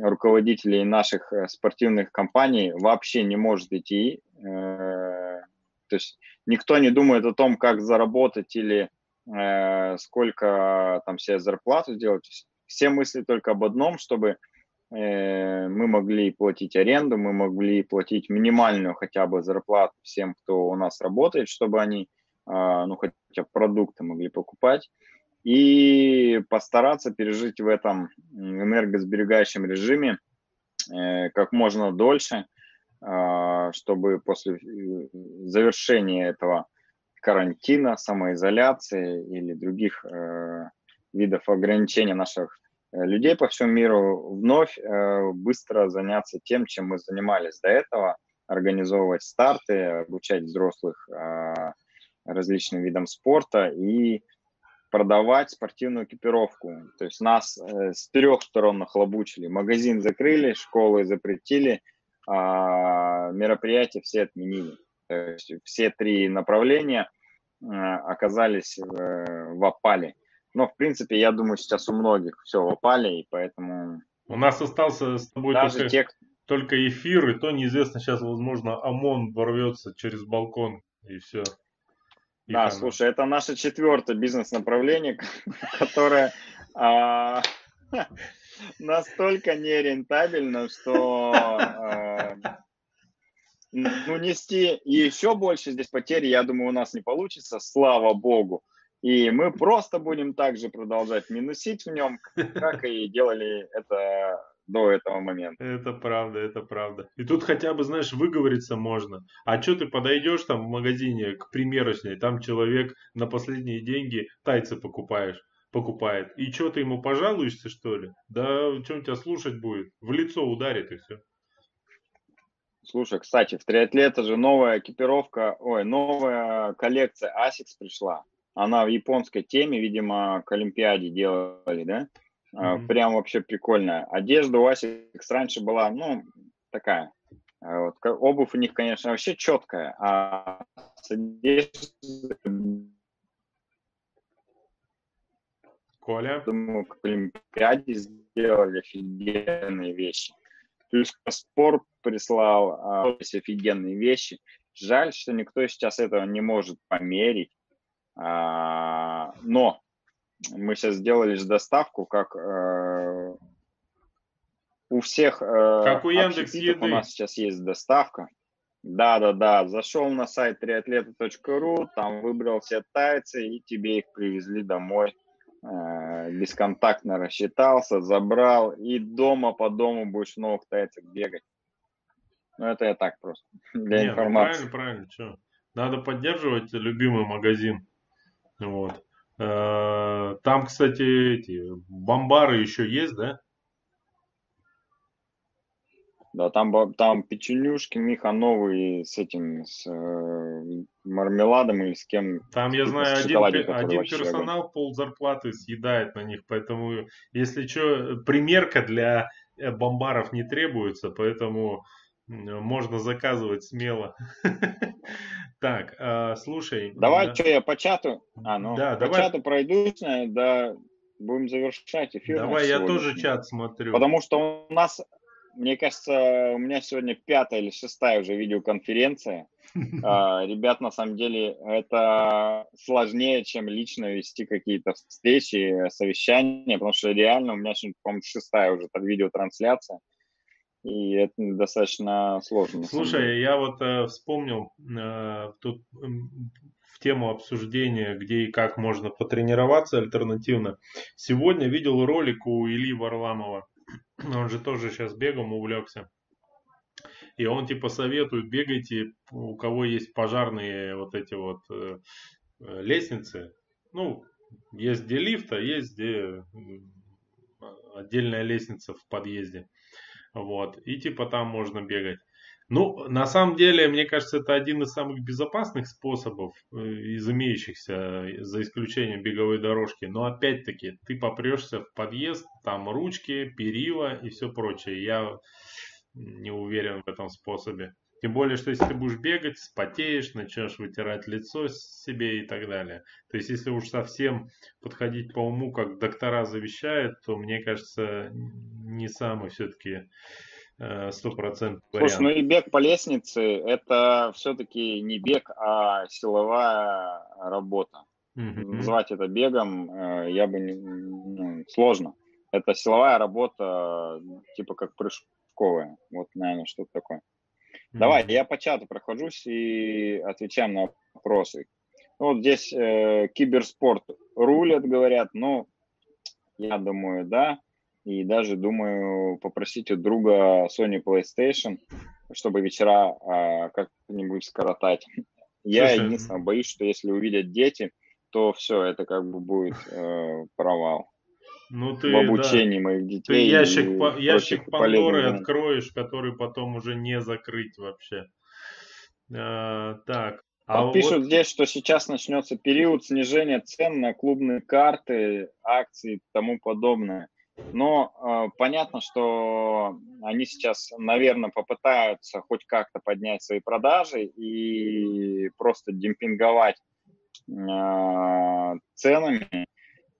руководителей наших э, спортивных компаний вообще не может идти. Э, то есть никто не думает о том, как заработать или э, сколько там себе зарплату сделать. Все мысли только об одном, чтобы мы могли платить аренду, мы могли платить минимальную хотя бы зарплату всем, кто у нас работает, чтобы они, ну, хотя продукты могли покупать. И постараться пережить в этом энергосберегающем режиме э, как можно дольше, а, чтобы после э, завершения этого карантина, самоизоляции или других э, видов ограничения наших людей по всему миру вновь быстро заняться тем, чем мы занимались до этого, организовывать старты, обучать взрослых а, различным видам спорта и продавать спортивную экипировку. То есть нас э, с трех сторон нахлобучили. Магазин закрыли, школы запретили, а мероприятия все отменили. То есть все три направления э, оказались в опале. Но, в принципе, я думаю, сейчас у многих все в опале, и поэтому... У нас остался с тобой Даже только, те... только эфир, и то неизвестно, сейчас, возможно, ОМОН ворвется через балкон, и все. Да, слушай, это наше четвертое бизнес-направление, которое а, настолько нерентабельно, что а, ну, нести еще больше здесь потери, я думаю, у нас не получится, слава богу. И мы просто будем также продолжать минусить в нем, как и делали это до этого момента. Это правда, это правда. И тут хотя бы, знаешь, выговориться можно. А что ты подойдешь там в магазине к примерочной, там человек на последние деньги тайцы покупаешь покупает. И что, ты ему пожалуешься, что ли? Да что он тебя слушать будет? В лицо ударит и все. Слушай, кстати, в триатлете же новая экипировка, ой, новая коллекция ASICS пришла. Она в японской теме, видимо, к Олимпиаде делали, да? Mm-hmm. Прям вообще прикольная. Одежда у Asics раньше была, ну, такая. А вот. Обувь у них, конечно, вообще четкая, а с одеждой... Коля? Думаю, к Олимпиаде сделали офигенные вещи. Плюс спорт прислал а, офигенные вещи. Жаль, что никто сейчас этого не может померить. А, но мы сейчас сделали доставку, как э, у всех э, как у Яндекс еды. у нас сейчас есть доставка. Да, да, да. Зашел на сайт триатлета.ру, там выбрал все тайцы, и тебе их привезли домой. Э, бесконтактно рассчитался, забрал, и дома по дому будешь в новых тайцах бегать. Ну, это я так просто, для Не, информации. Ну, правильно, правильно. Что? Надо поддерживать любимый магазин. Вот. Э, там, кстати, эти бомбары еще есть, да? Да, там, там печенюшки Миха новые с этим, с э, мармеладом или с кем. Там, я знаю, один, один персонал огонь. пол зарплаты съедает на них, поэтому, если что, примерка для э, бомбаров не требуется, поэтому можно заказывать смело. Так, а, слушай. Давай, что я по чату? А, ну, да, по давай. чату пройдусь, да, будем завершать эфир. Давай, я тоже чат смотрю. Потому что у нас мне кажется, у меня сегодня пятая или шестая уже видеоконференция. А, ребят, на самом деле, это сложнее, чем лично вести какие-то встречи, совещания, потому что реально у меня сегодня, по-моему, шестая уже видеотрансляция. И это достаточно сложно. Слушай, я вот э, вспомнил э, тут э, в тему обсуждения, где и как можно потренироваться альтернативно. Сегодня видел ролик у Ильи Варламова он же тоже сейчас бегом увлекся. И он типа советует, бегайте, у кого есть пожарные вот эти вот э, э лестницы. Ну, есть где лифта, есть где отдельная лестница в подъезде. Вот. И типа там можно бегать. Ну, на самом деле, мне кажется, это один из самых безопасных способов э, из имеющихся, за исключением беговой дорожки. Но опять-таки, ты попрешься в подъезд, там ручки, перила и все прочее. Я не уверен в этом способе. Тем более, что если ты будешь бегать, спотеешь, начнешь вытирать лицо себе и так далее. То есть, если уж совсем подходить по уму, как доктора завещают, то, мне кажется, не самый все-таки Э, стопроцентный Слушай, ну и бег по лестнице – это все-таки не бег, а силовая работа. Mm-hmm. Назвать это бегом э, я бы не, ну, сложно. Это силовая работа, типа как прыжковая. Вот, наверное, что-то такое. Давай, я по чату прохожусь и отвечаем на вопросы. Ну, вот здесь э, киберспорт рулят, говорят. Ну, я думаю, да и даже думаю попросить у друга Sony PlayStation, чтобы вечера а, как-нибудь скоротать. Я Слушай, единственное боюсь, что если увидят дети, то все, это как бы будет э, провал. Ну, ты, в обучении да. моих детей. Ты ящик, по, ящик Пандоры откроешь, который потом уже не закрыть вообще. А, так. А вот пишут здесь, что сейчас начнется период снижения цен на клубные карты, акции и тому подобное. Но э, понятно, что они сейчас, наверное, попытаются хоть как-то поднять свои продажи и просто демпинговать э, ценами.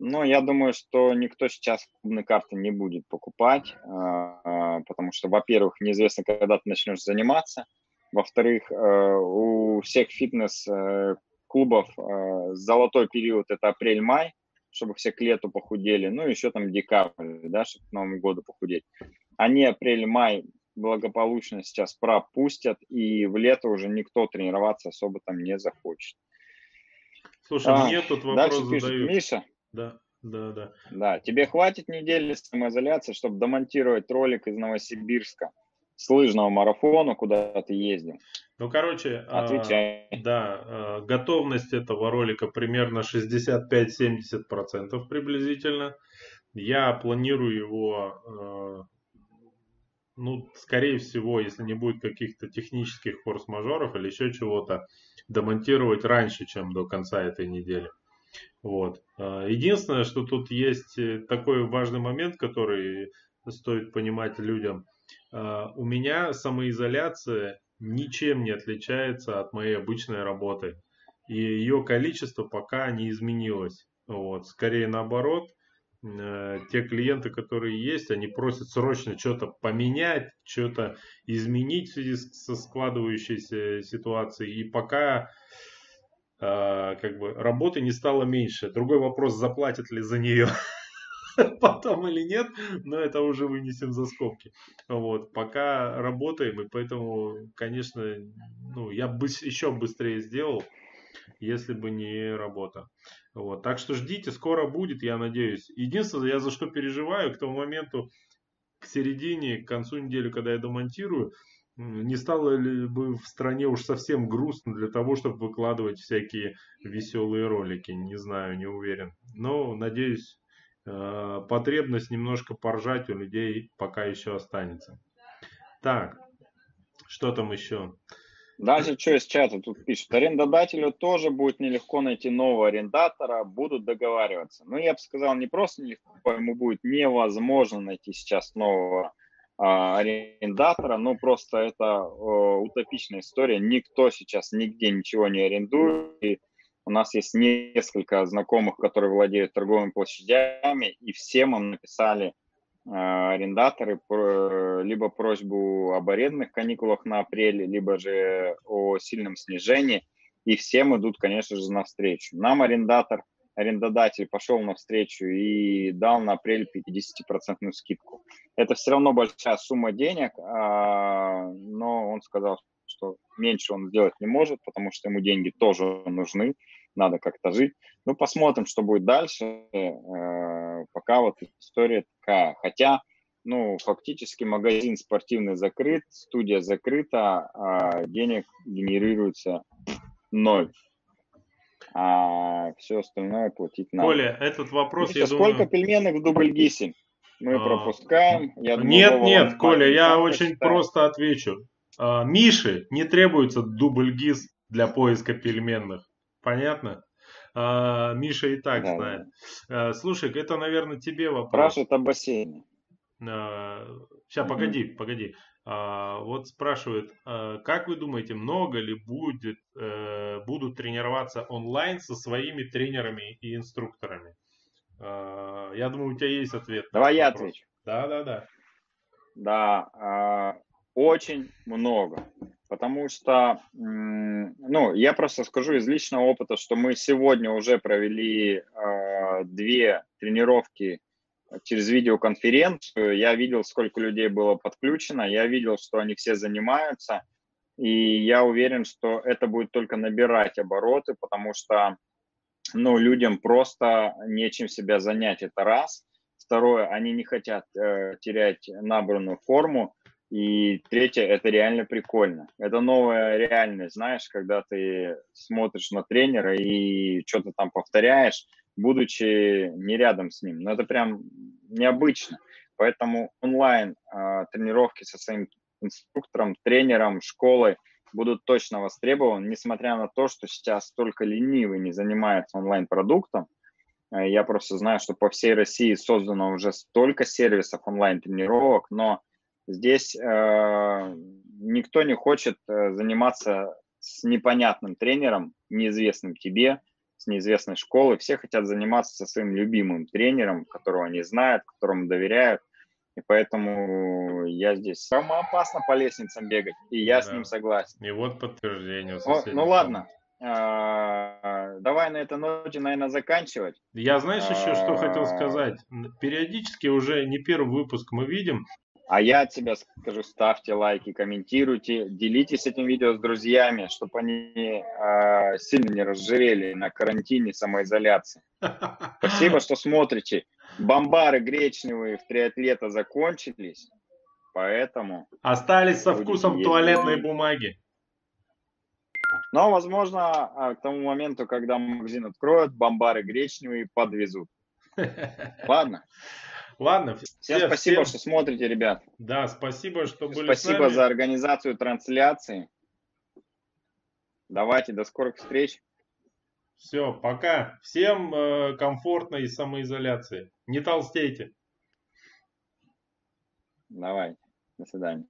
Но я думаю, что никто сейчас клубные карты не будет покупать, э, потому что, во-первых, неизвестно, когда ты начнешь заниматься. Во-вторых, э, у всех фитнес-клубов э, золотой период – это апрель-май чтобы все к лету похудели, ну, еще там декабрь, да, чтобы к Новому году похудеть. Они апрель-май благополучно сейчас пропустят, и в лето уже никто тренироваться особо там не захочет. Слушай, а, мне тут вопрос пишет, задают. Миша. Да, да, да. Да, тебе хватит недели самоизоляции, чтобы домонтировать ролик из Новосибирска с лыжного марафона, куда ты ездил? Ну, короче, а, Отвечай. А, да, а, готовность этого ролика примерно 65-70% приблизительно. Я планирую его, а, ну, скорее всего, если не будет каких-то технических форс-мажоров или еще чего-то, демонтировать раньше, чем до конца этой недели. Вот. А, единственное, что тут есть такой важный момент, который стоит понимать людям. У меня самоизоляция ничем не отличается от моей обычной работы. И ее количество пока не изменилось. Вот. Скорее наоборот, э, те клиенты, которые есть, они просят срочно что-то поменять, что-то изменить в связи со складывающейся ситуацией. И пока э, как бы работы не стало меньше. Другой вопрос, заплатят ли за нее. потом или нет, но это уже вынесем за скобки. Вот, пока работаем, и поэтому, конечно, ну, я бы еще быстрее сделал, если бы не работа. Вот, так что ждите, скоро будет, я надеюсь. Единственное, я за что переживаю, к тому моменту, к середине, к концу недели, когда я домонтирую, не стало ли бы в стране уж совсем грустно для того, чтобы выкладывать всякие веселые ролики? Не знаю, не уверен. Но, надеюсь, э, потребность немножко поржать у людей пока еще останется. Так, что там еще? Дальше что из чата тут пишут. Арендодателю тоже будет нелегко найти нового арендатора, будут договариваться. Ну, я бы сказал, не просто нелегко, ему будет невозможно найти сейчас нового арендатора, ну, просто это а, утопичная история. Никто сейчас нигде ничего не арендует. И у нас есть несколько знакомых, которые владеют торговыми площадями, и всем им написали Э, арендаторы либо просьбу об арендных каникулах на апрель, либо же о сильном снижении, и всем идут, конечно же, навстречу. Нам арендатор, арендодатель пошел навстречу и дал на апрель 50% скидку. Это все равно большая сумма денег, а, но он сказал, что меньше он сделать не может, потому что ему деньги тоже нужны, надо как-то жить. Ну, посмотрим, что будет дальше. Э, пока вот история такая. Хотя, ну, фактически магазин спортивный закрыт, студия закрыта, а денег генерируется ноль. А все остальное платить надо. Коля, этот вопрос, Миша, я сколько думаю... пельменок в Дубльгисе? Мы а... пропускаем. Я думаю, нет, нет, Коля, я очень просто отвечу. А, Мише не требуется дубльгиз для поиска пельменных. Понятно? А, Миша и так да, знает. Да. А, слушай, это, наверное, тебе вопрос. Спрашивают о бассейне. Сейчас, погоди, погоди. А, вот спрашивают, а, как вы думаете, много ли будет, а, будут тренироваться онлайн со своими тренерами и инструкторами? А, я думаю, у тебя есть ответ. Давай я отвечу. Да, да, да. Да, очень много. Потому что, ну, я просто скажу из личного опыта, что мы сегодня уже провели э, две тренировки через видеоконференцию. Я видел, сколько людей было подключено, я видел, что они все занимаются, и я уверен, что это будет только набирать обороты, потому что, ну, людям просто нечем себя занять, это раз. Второе, они не хотят э, терять набранную форму, и третье, это реально прикольно. Это новая реальность, знаешь, когда ты смотришь на тренера и что-то там повторяешь, будучи не рядом с ним. Но это прям необычно. Поэтому онлайн э, тренировки со своим инструктором, тренером, школой будут точно востребованы, несмотря на то, что сейчас только ленивый не занимается онлайн-продуктом. Э, я просто знаю, что по всей России создано уже столько сервисов онлайн-тренировок, но Здесь э, никто не хочет заниматься с непонятным тренером, неизвестным тебе, с неизвестной школы. Все хотят заниматься со своим любимым тренером, которого они знают, которому доверяют. И поэтому я здесь самое опасно по лестницам бегать, и я да. с ним согласен. И вот подтверждение. Ну, ну ладно, а, давай на этой ноте, наверное, заканчивать. Я знаешь еще, что хотел а. сказать? Периодически уже не первый выпуск мы видим, а я от тебя скажу, ставьте лайки, комментируйте, делитесь этим видео с друзьями, чтобы они э, сильно не разжирели на карантине, самоизоляции. Спасибо, что смотрите. Бомбары гречневые в триатлета закончились, поэтому... Остались со вкусом есть. туалетной бумаги. Но, возможно, а, к тому моменту, когда магазин откроют, бомбары гречневые подвезут. Ладно. Ладно. Всем спасибо, всем... что смотрите, ребят. Да, спасибо, что были Спасибо за организацию трансляции. Давайте, до скорых встреч. Все, пока. Всем э, комфортной самоизоляции. Не толстейте. Давай. До свидания.